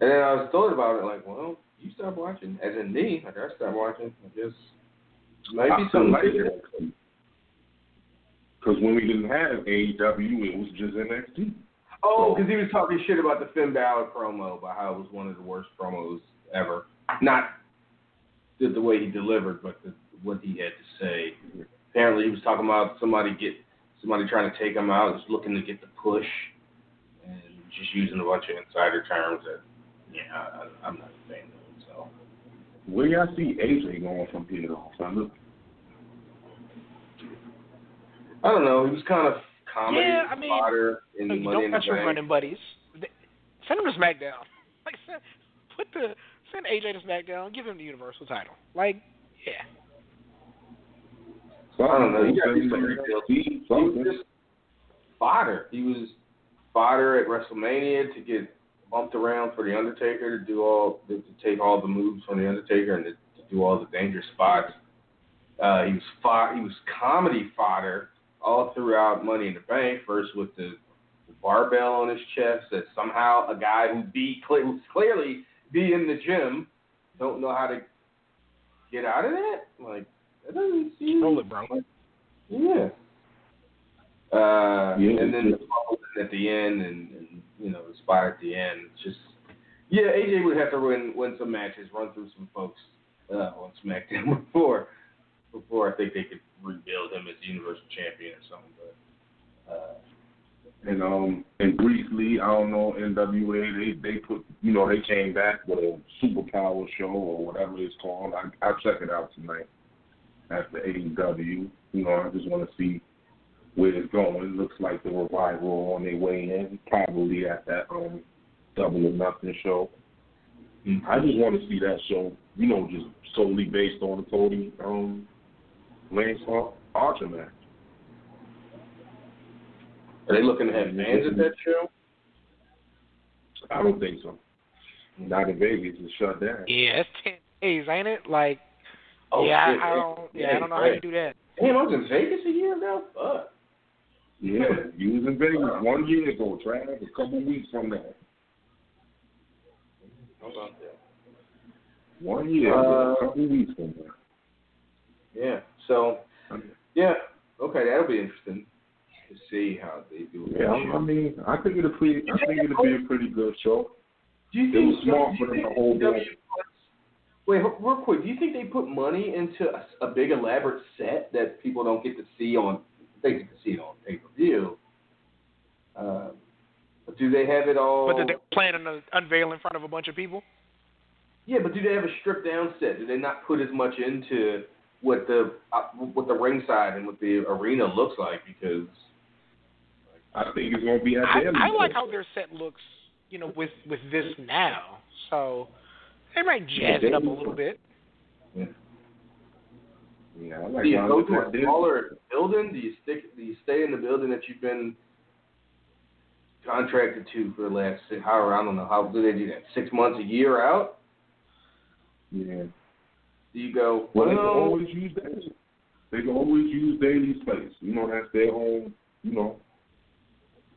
And then I was thought about it like, well, you stopped watching, as in me. Like I stopped watching. I guess maybe I feel something like it. Because when we didn't have AEW, it was just NXT. Oh, because he was talking shit about the Finn Balor promo, about how it was one of the worst promos ever. Not the, the way he delivered, but the, what he had to say. Apparently, he was talking about somebody get somebody trying to take him out, just looking to get the push, and just using a bunch of insider terms that, yeah, I, I'm not a fan of. So Where y'all see AJ going from here though? Son? I don't know. He was kind of comedy Yeah, I mean, fodder in No, the you Money don't in the got your Bank. running buddies. Send him to SmackDown. Like put the send AJ to SmackDown. Give him the Universal title. Like yeah. So I don't know. Some rebuild. He was just fodder. He was fodder at WrestleMania to get bumped around for the Undertaker to do all to take all the moves from the Undertaker and to, to do all the dangerous spots. Uh, he was fo- he was comedy fodder all throughout Money in the Bank. First with the, the barbell on his chest that somehow a guy who beat who's clearly be in the gym don't know how to get out of that. Like that doesn't seem Roll it, bro. yeah. Uh, Yeah, and then it's the at the end, and, and you know the spot at the end. It's just yeah, AJ would have to win win some matches, run through some folks uh, on SmackDown before before I think they could rebuild him as the Universal Champion or something. But uh, And um and briefly, I don't know, NWA they they put you know, they came back with a superpower show or whatever it's called. I I'll check it out tonight at the AEW. You know, I just wanna see where it's going. It looks like the revival on their way in, probably at that um double or nothing show. I just want to see that show, you know, just solely based on the Cody um Lance Ar- Archer match. Are they looking to have fans at that show? I don't think so. Not in Vegas. It's shut down. Yeah, it's ten days, ain't it? Like, Oh, yeah, shit. I, I don't, yeah, I don't know how you do that. Damn, I was in Vegas a year ago. Fuck. Yeah, you was in Vegas one year ago, Trav. A couple weeks from now. How about that? One year ago, Uh, a couple weeks from now. Yeah. So, yeah. Okay, that'll be interesting to see how they do. Yeah, I mean, I think it'll be, I think it'll be a pretty good show. Do you It think was smart for them to hold W- on. Wait, real quick. Do you think they put money into a, a big elaborate set that people don't get to see on? They get to see it on pay per view. Uh, do they have it all? But they're planning to unveil in front of a bunch of people. Yeah, but do they have a stripped down set? Do they not put as much into what the uh, what the ringside and what the arena looks like? Because I think it's gonna be at I, their I like how their set looks, you know, with with this now. So they might jazz it up a little bit. Yeah, I like do you go to a smaller building? Do you stick? Do you stay in the building that you've been contracted to for the last six, however I don't know how do they do that? Six months, a year out? Yeah. Do you go? Well, they can always use Daily. They can always use Daily's place. You know, that's their home. You know.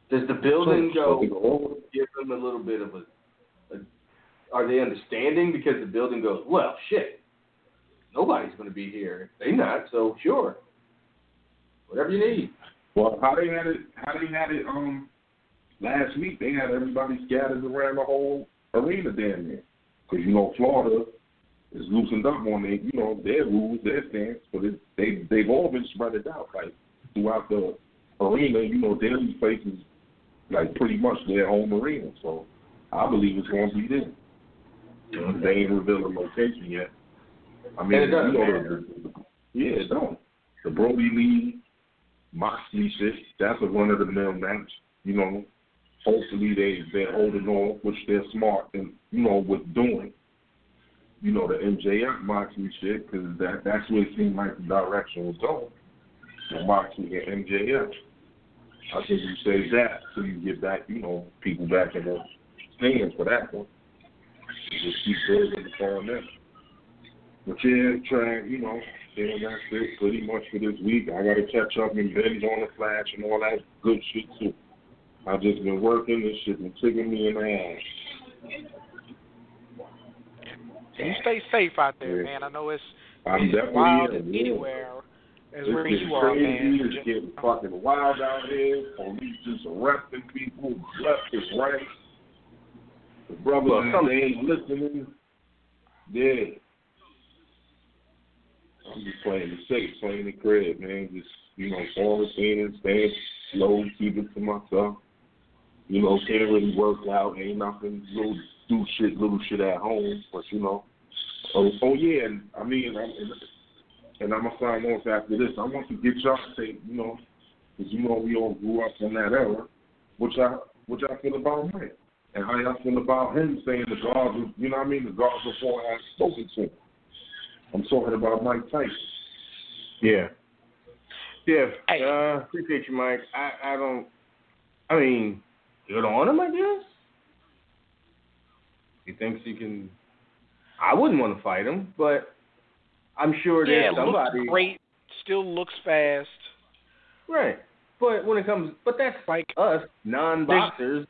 Does the building go? So they can always, give them a little bit of a, a are they understanding because the building goes, well, shit, nobody's going to be here. They not, so sure, whatever you need. well, how they had it, how they had it um last week, they had everybody scattered around the whole arena damn near. Because you know Florida is loosened up on their, you know, their rules, their stance, but it, they they've all been spread it out like throughout the arena. You know, Daily's place is like pretty much their home arena, so I believe it's going to be there. They ain't revealed the location yet. I mean, And it doesn't you know, matter. the, yeah, it don't. The Brodie Lee, Moxley shit, that's a run of the mill match. You know, hopefully they they're holding on, which they're smart and you know with doing. You know the MJF Moxley shit because that that's where it seemed like the direction was going. So Moxley and MJF. I think you say that so you get back, you know, people back in the stands for that one. You just keep building upon that. But yeah, trying, you know, saying that's it pretty much for this week. I got to catch up and binge on the Flash and all that good shit too. I've just been working. This shit been kicking me in the ass. You stay safe out there, Yeah. man. I know it's, I'm it's definitely wild anywhere as It's where you are, crazy. man. It's getting fucking wild out here. Police just arresting people left and right. The brothers, Well, some- they ain't listening. Yeah. I'm just playing it safe, playing the crib, man. Just, you know, quarantining, staying slow, keep it to myself. You know, can't really work out, ain't nothing, little do shit, little shit at home, but you know. Oh, oh yeah, and I mean, I'm, and I'm gonna sign off after this. I want to get y'all to say, you know, because you know we all grew up in that era. What y'all, what y'all feel about Mike, and how y'all feel about him saying the guards, was- you know what I mean, the guards before I had spoken to him. I'm talking about Mike Tyson. Yeah. Yeah. Hey. Uh, appreciate you, Mike. I, I don't. I mean, good on him, I guess. He thinks he can. I wouldn't want to fight him, but I'm sure Yeah, there's somebody. looks great. Still looks fast. Right. But when it comes, but that's Like us non-boxers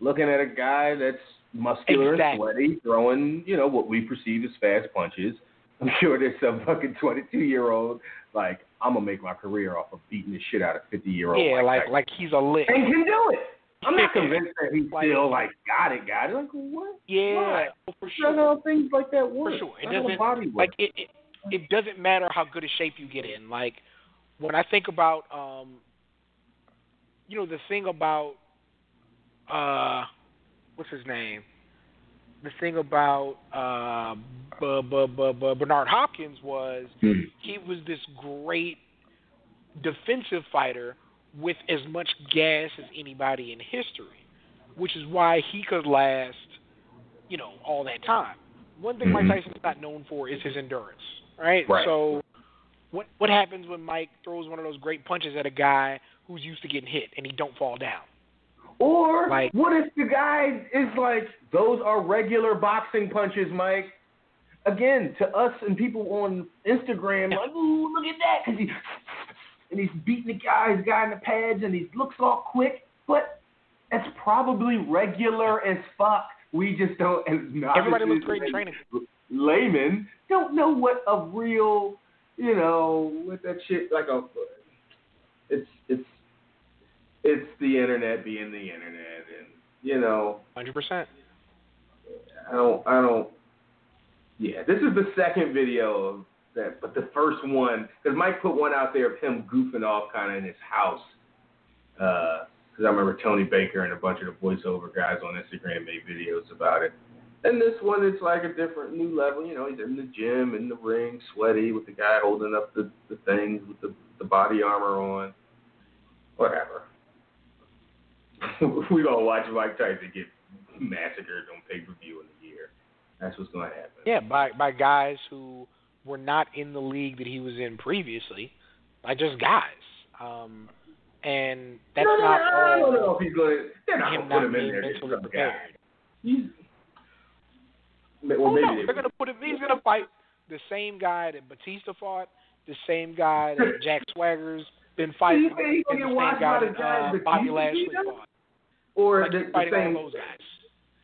looking at a guy that's muscular Exactly. and sweaty, throwing, you know, what we perceive as fast punches. I'm sure there's some fucking 22 year old like I'm gonna make my career off of beating the shit out of 50 year old. yeah, like like he's a lit and can do it. I'm not convinced that he's Like- still like got it, got it. Like what? Yeah, Why? for sure. how things like that work. For sure. It That's doesn't body works. like it, it it doesn't matter how good a shape you get in. Like when I think about um you know, the thing about uh what's his name? The thing about uh B- B- B- B- Bernard Hopkins was Hmm. he was this great defensive fighter with as much gas as anybody in history, which is why he could last, you know, all that time. One thing. Mike Tyson's not known for is his endurance, right? Right. So, what what happens when Mike throws one of those great punches at a guy who's used to getting hit and he don't fall down? Or Like- what if the guy is like, those are regular boxing punches, Mike? Again, to us and people on Instagram, like, ooh, look at that, because he and he's beating the guy, he's got in the pads, and he looks all quick, but that's probably regular as fuck. We just don't. Everybody looks great in training. Laymen don't know what a real, you know, what that shit like a. It's it's it's the internet being the internet, and you know, Hundred percent. I don't I don't. Yeah, this is the second video of that, but the first one because Mike put one out there of him goofing off kind of in his house. Uh, because I remember Tony Baker and a bunch of the voiceover guys on Instagram made videos about it. And this one, it's like a different new level. You know, he's in the gym, in the ring, sweaty, with the guy holding up the, the things with the, the body armor on. Whatever. we gonna watch Mike Tyson get massacred on pay per view in a year. That's what's gonna happen. Yeah, by by guys who were not in the league that he was in previously, by just guys. Um, and that's no, no, not no, I don't know if he's gonna. They're not him gonna put him in there just mentally some guy. prepared. He's. Well, oh maybe no, they they're gonna put him. He's gonna fight the same guy that Batista fought, the same guy that Jack Swagger's been fighting, You think he's and the same guy that uh, Bobby Lashley fought. or Like the, he's the same. all those guys.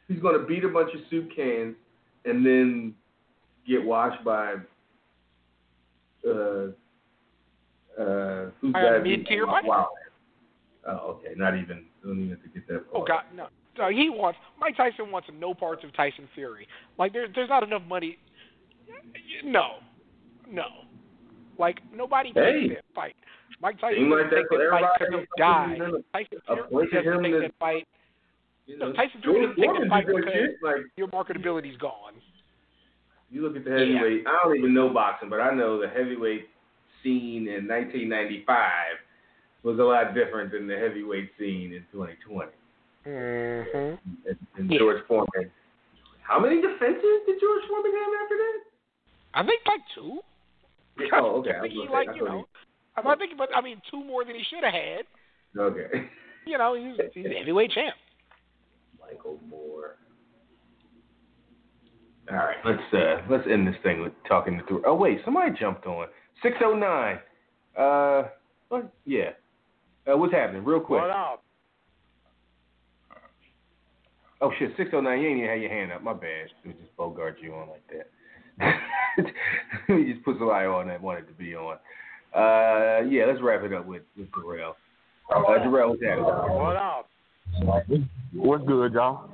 He's gonna beat a bunch of soup cans and then get washed by. Uh, uh, who's that? mid-tier wow. fighter. wow. Oh, okay. Not even. Don't even have to get that. Oh. God, no. No, he wants Mike Tyson wants no parts of Tyson Fury. Like there's there's not enough money. No, no. Like nobody Hey. takes that fight. Mike Tyson doesn't take that fight because he'll die. Tyson Fury doesn't take that fight. You No, Tyson Fury doesn't take that fight because shit, Like your marketability's gone. You look at the heavyweight. I don't even know boxing, but I know the heavyweight scene in 1995 was a lot different than the heavyweight scene in 2020. Mm-hmm. And, and Yeah. George Foreman. How many defenses did George Foreman have after that? I think like two. Oh, okay. I I think was he gonna like I you thought know. I I think, but I mean, two more than he should have had. Okay. You know, he's, he's a heavyweight champ. Michael Moorer. All right, let's uh let's end this thing with talking to through. Oh wait, somebody jumped on. Six oh nine. Uh, what? Yeah. Uh, what's happening? Real quick. What up? Oh shit, six oh nine. You ain't even had your hand up. My bad. We just bogart you on like that. we just put somebody on that wanted to be on. Uh, yeah, let's wrap it up with with Darrell. Uh, Darrell, what's happening? What up? What's good, y'all?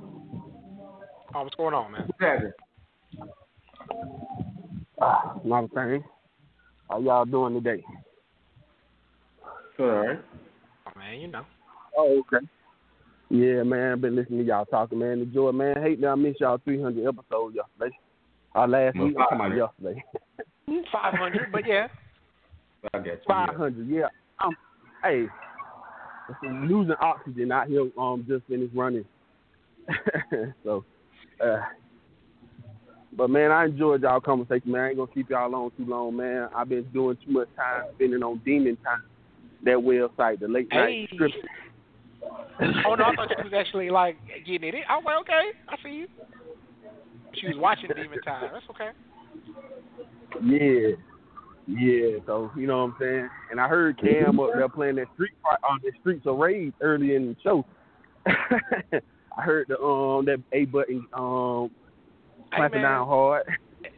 Oh, what's going on, man? What's happening? Ah, not a thing. How y'all doing today? All right. Oh, man, you know. Oh, okay. Yeah, man, I've been listening to y'all talking, man. Enjoy, man. Hate that I missed y'all 300 episodes yesterday. Uh, last Well, week, I'm talking about yesterday. Five hundred, but yeah. I got you. 500, yeah. Um, hey, I'm losing oxygen out here. Um, just finished running. so, uh, but man, I enjoyed y'all conversation, man. I ain't gonna keep y'all on too long, man. I've been doing too much time spending on Demon Time, that website, the late night Hey. script. Oh no, I thought she was actually like getting it. I was like, okay, I see you. She was watching Demon Time. That's okay. Yeah. Yeah, so you know what I'm saying? And I heard Cam up there playing that street fight on the streets of rage early in the show. I heard the um that A button um clapping man. down hard.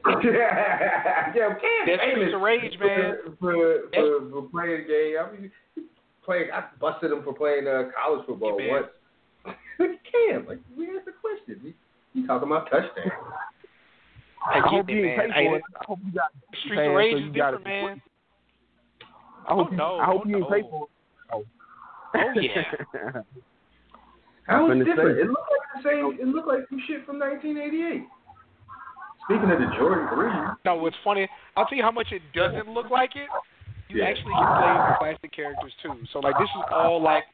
yeah, yeah, Cam That's Streets of Rage, man. For, for, for, for playing the game. I mean, playing. I busted him for playing uh, college football Yeah, man. once. Look at Cam. Like we asked the question. He, he talking about touchdown. I I hope you man. ain't pay I- for it. I hope you got Streets fans, of Rage so is different, it. man. I hope Oh, you, no. I hope Oh, you ain't pay for it. Oh, Oh, yeah. How was different? say. It looked like the same. It looked like some shit from 1988. Speaking of the Jordan Three, No, what's funny, I'll tell you how much it doesn't look like it. You Yeah. actually can play with classic characters too. So like this is all like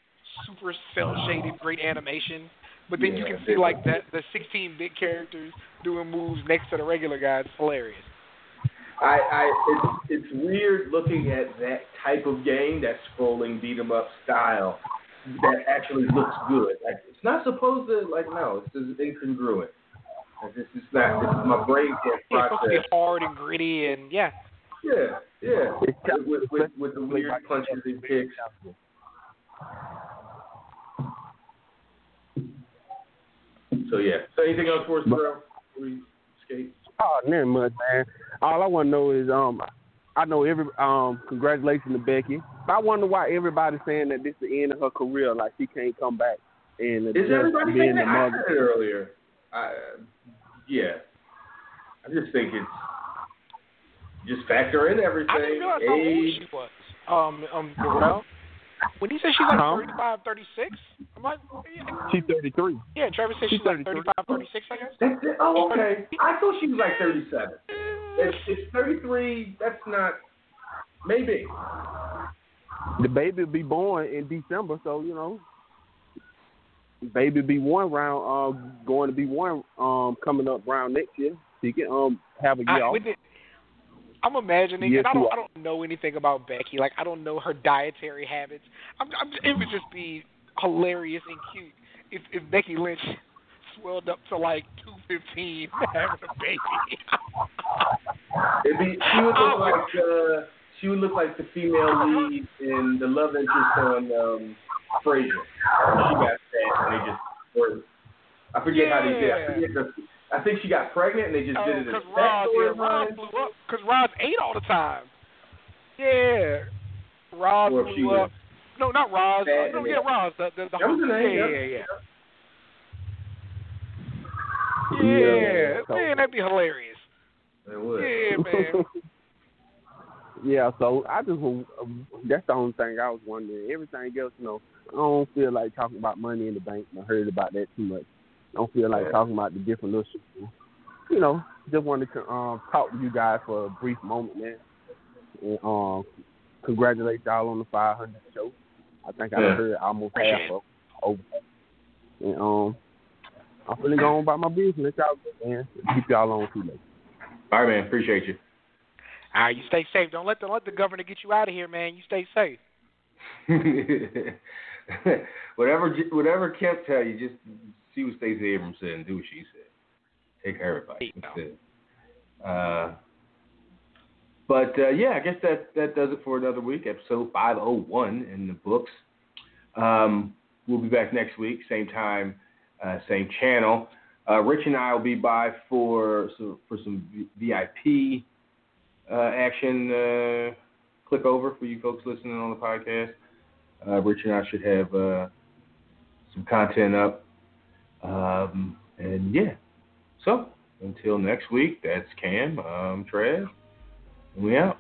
super cell shaded, great animation. But then you can see like that the 16 bit characters doing moves next to the regular guys. It's hilarious. I, I it's, it's weird looking at that type of game, that scrolling beat 'em up style, that actually looks good. Like it's not supposed to like no, it's just incongruent. Like, This is not. This is my brain can't Yeah, it's supposed to be hard and gritty, and yeah. Yeah, yeah. With, with, with, the weird punches and kicks. So yeah. So anything else for us, bro? We escape? Oh, not much, man. All I want to know is, um, I know every um, congratulations to Becky. But I wonder why everybody's saying that this is the end of her career, like she can't come back. And Is just everybody being saying the that? I mother. said earlier. I, yeah. I just think it's just factor in everything. I didn't everything. realize how old she was. Um, um, Darrell. When he said she's like Huh? 35, 36, I'm like, yeah, She's 33. yeah Travis said she's, She's like 35, 36, I guess. That's it. Oh, okay. I thought she was like 37. It's, it's 33. That's not. Maybe. The baby will be born in December, so you know, baby be one round, uh, going to be one um coming up round next year. She can um have a year I, off. with it, I'm imagining, Yes, and I don't. I don't know anything about Becky. Like, I don't know her dietary habits. I'm, I'm, it would just be hilarious and cute if, if Becky Lynch swelled up to like 215 having a baby. It'd be, she would look like uh, she would look like the female lead in the love interest on um, Frasier. She got fat and they just were. I forget how they did. I forget the. I think she got pregnant and they just did it as Because a Oh, Roz, yeah, Roz blew up. Because Roz ate all the time. Yeah. Roz Or if blew was up. No, not Roz. fat Uh, no, and yeah, Roz. The, the, the That was her yeah, name, yeah, yeah. yeah, yeah. Yeah. Yeah, man, that'd be hilarious. It would. Yeah, man. yeah, so I just wa- that's the only thing I was wondering. Everything else, you know, I don't feel like talking about money in the bank. I heard about that too much. I don't feel like Yeah. talking about the different little shit. You know, just wanted to um talk to you guys for a brief moment, man. And um congratulate y'all on the 500 show. I think I heard almost Appreciate half of over. And um, I'm finna go on about my business. Y'all man. Keep y'all on too late. All right, man. Appreciate you. All right, you stay safe. Don't let the let the governor get you out of here, man. You stay safe. whatever whatever Kemp tell you, just see what Stacey Abrams said and do what she said. Take her advice There you go. instead. Uh, but uh, yeah, I guess that that does it for another week. Episode 501 in the books. Um, we'll be back next week, same time, uh, same channel. Uh, Rich and I will be by for so, for some VIP uh, action. Uh, click over for you folks listening on the podcast. Uh, Rich and I should have uh, some content up. Um, and yeah, so until next week, that's Cam, I'm Trev, and we out.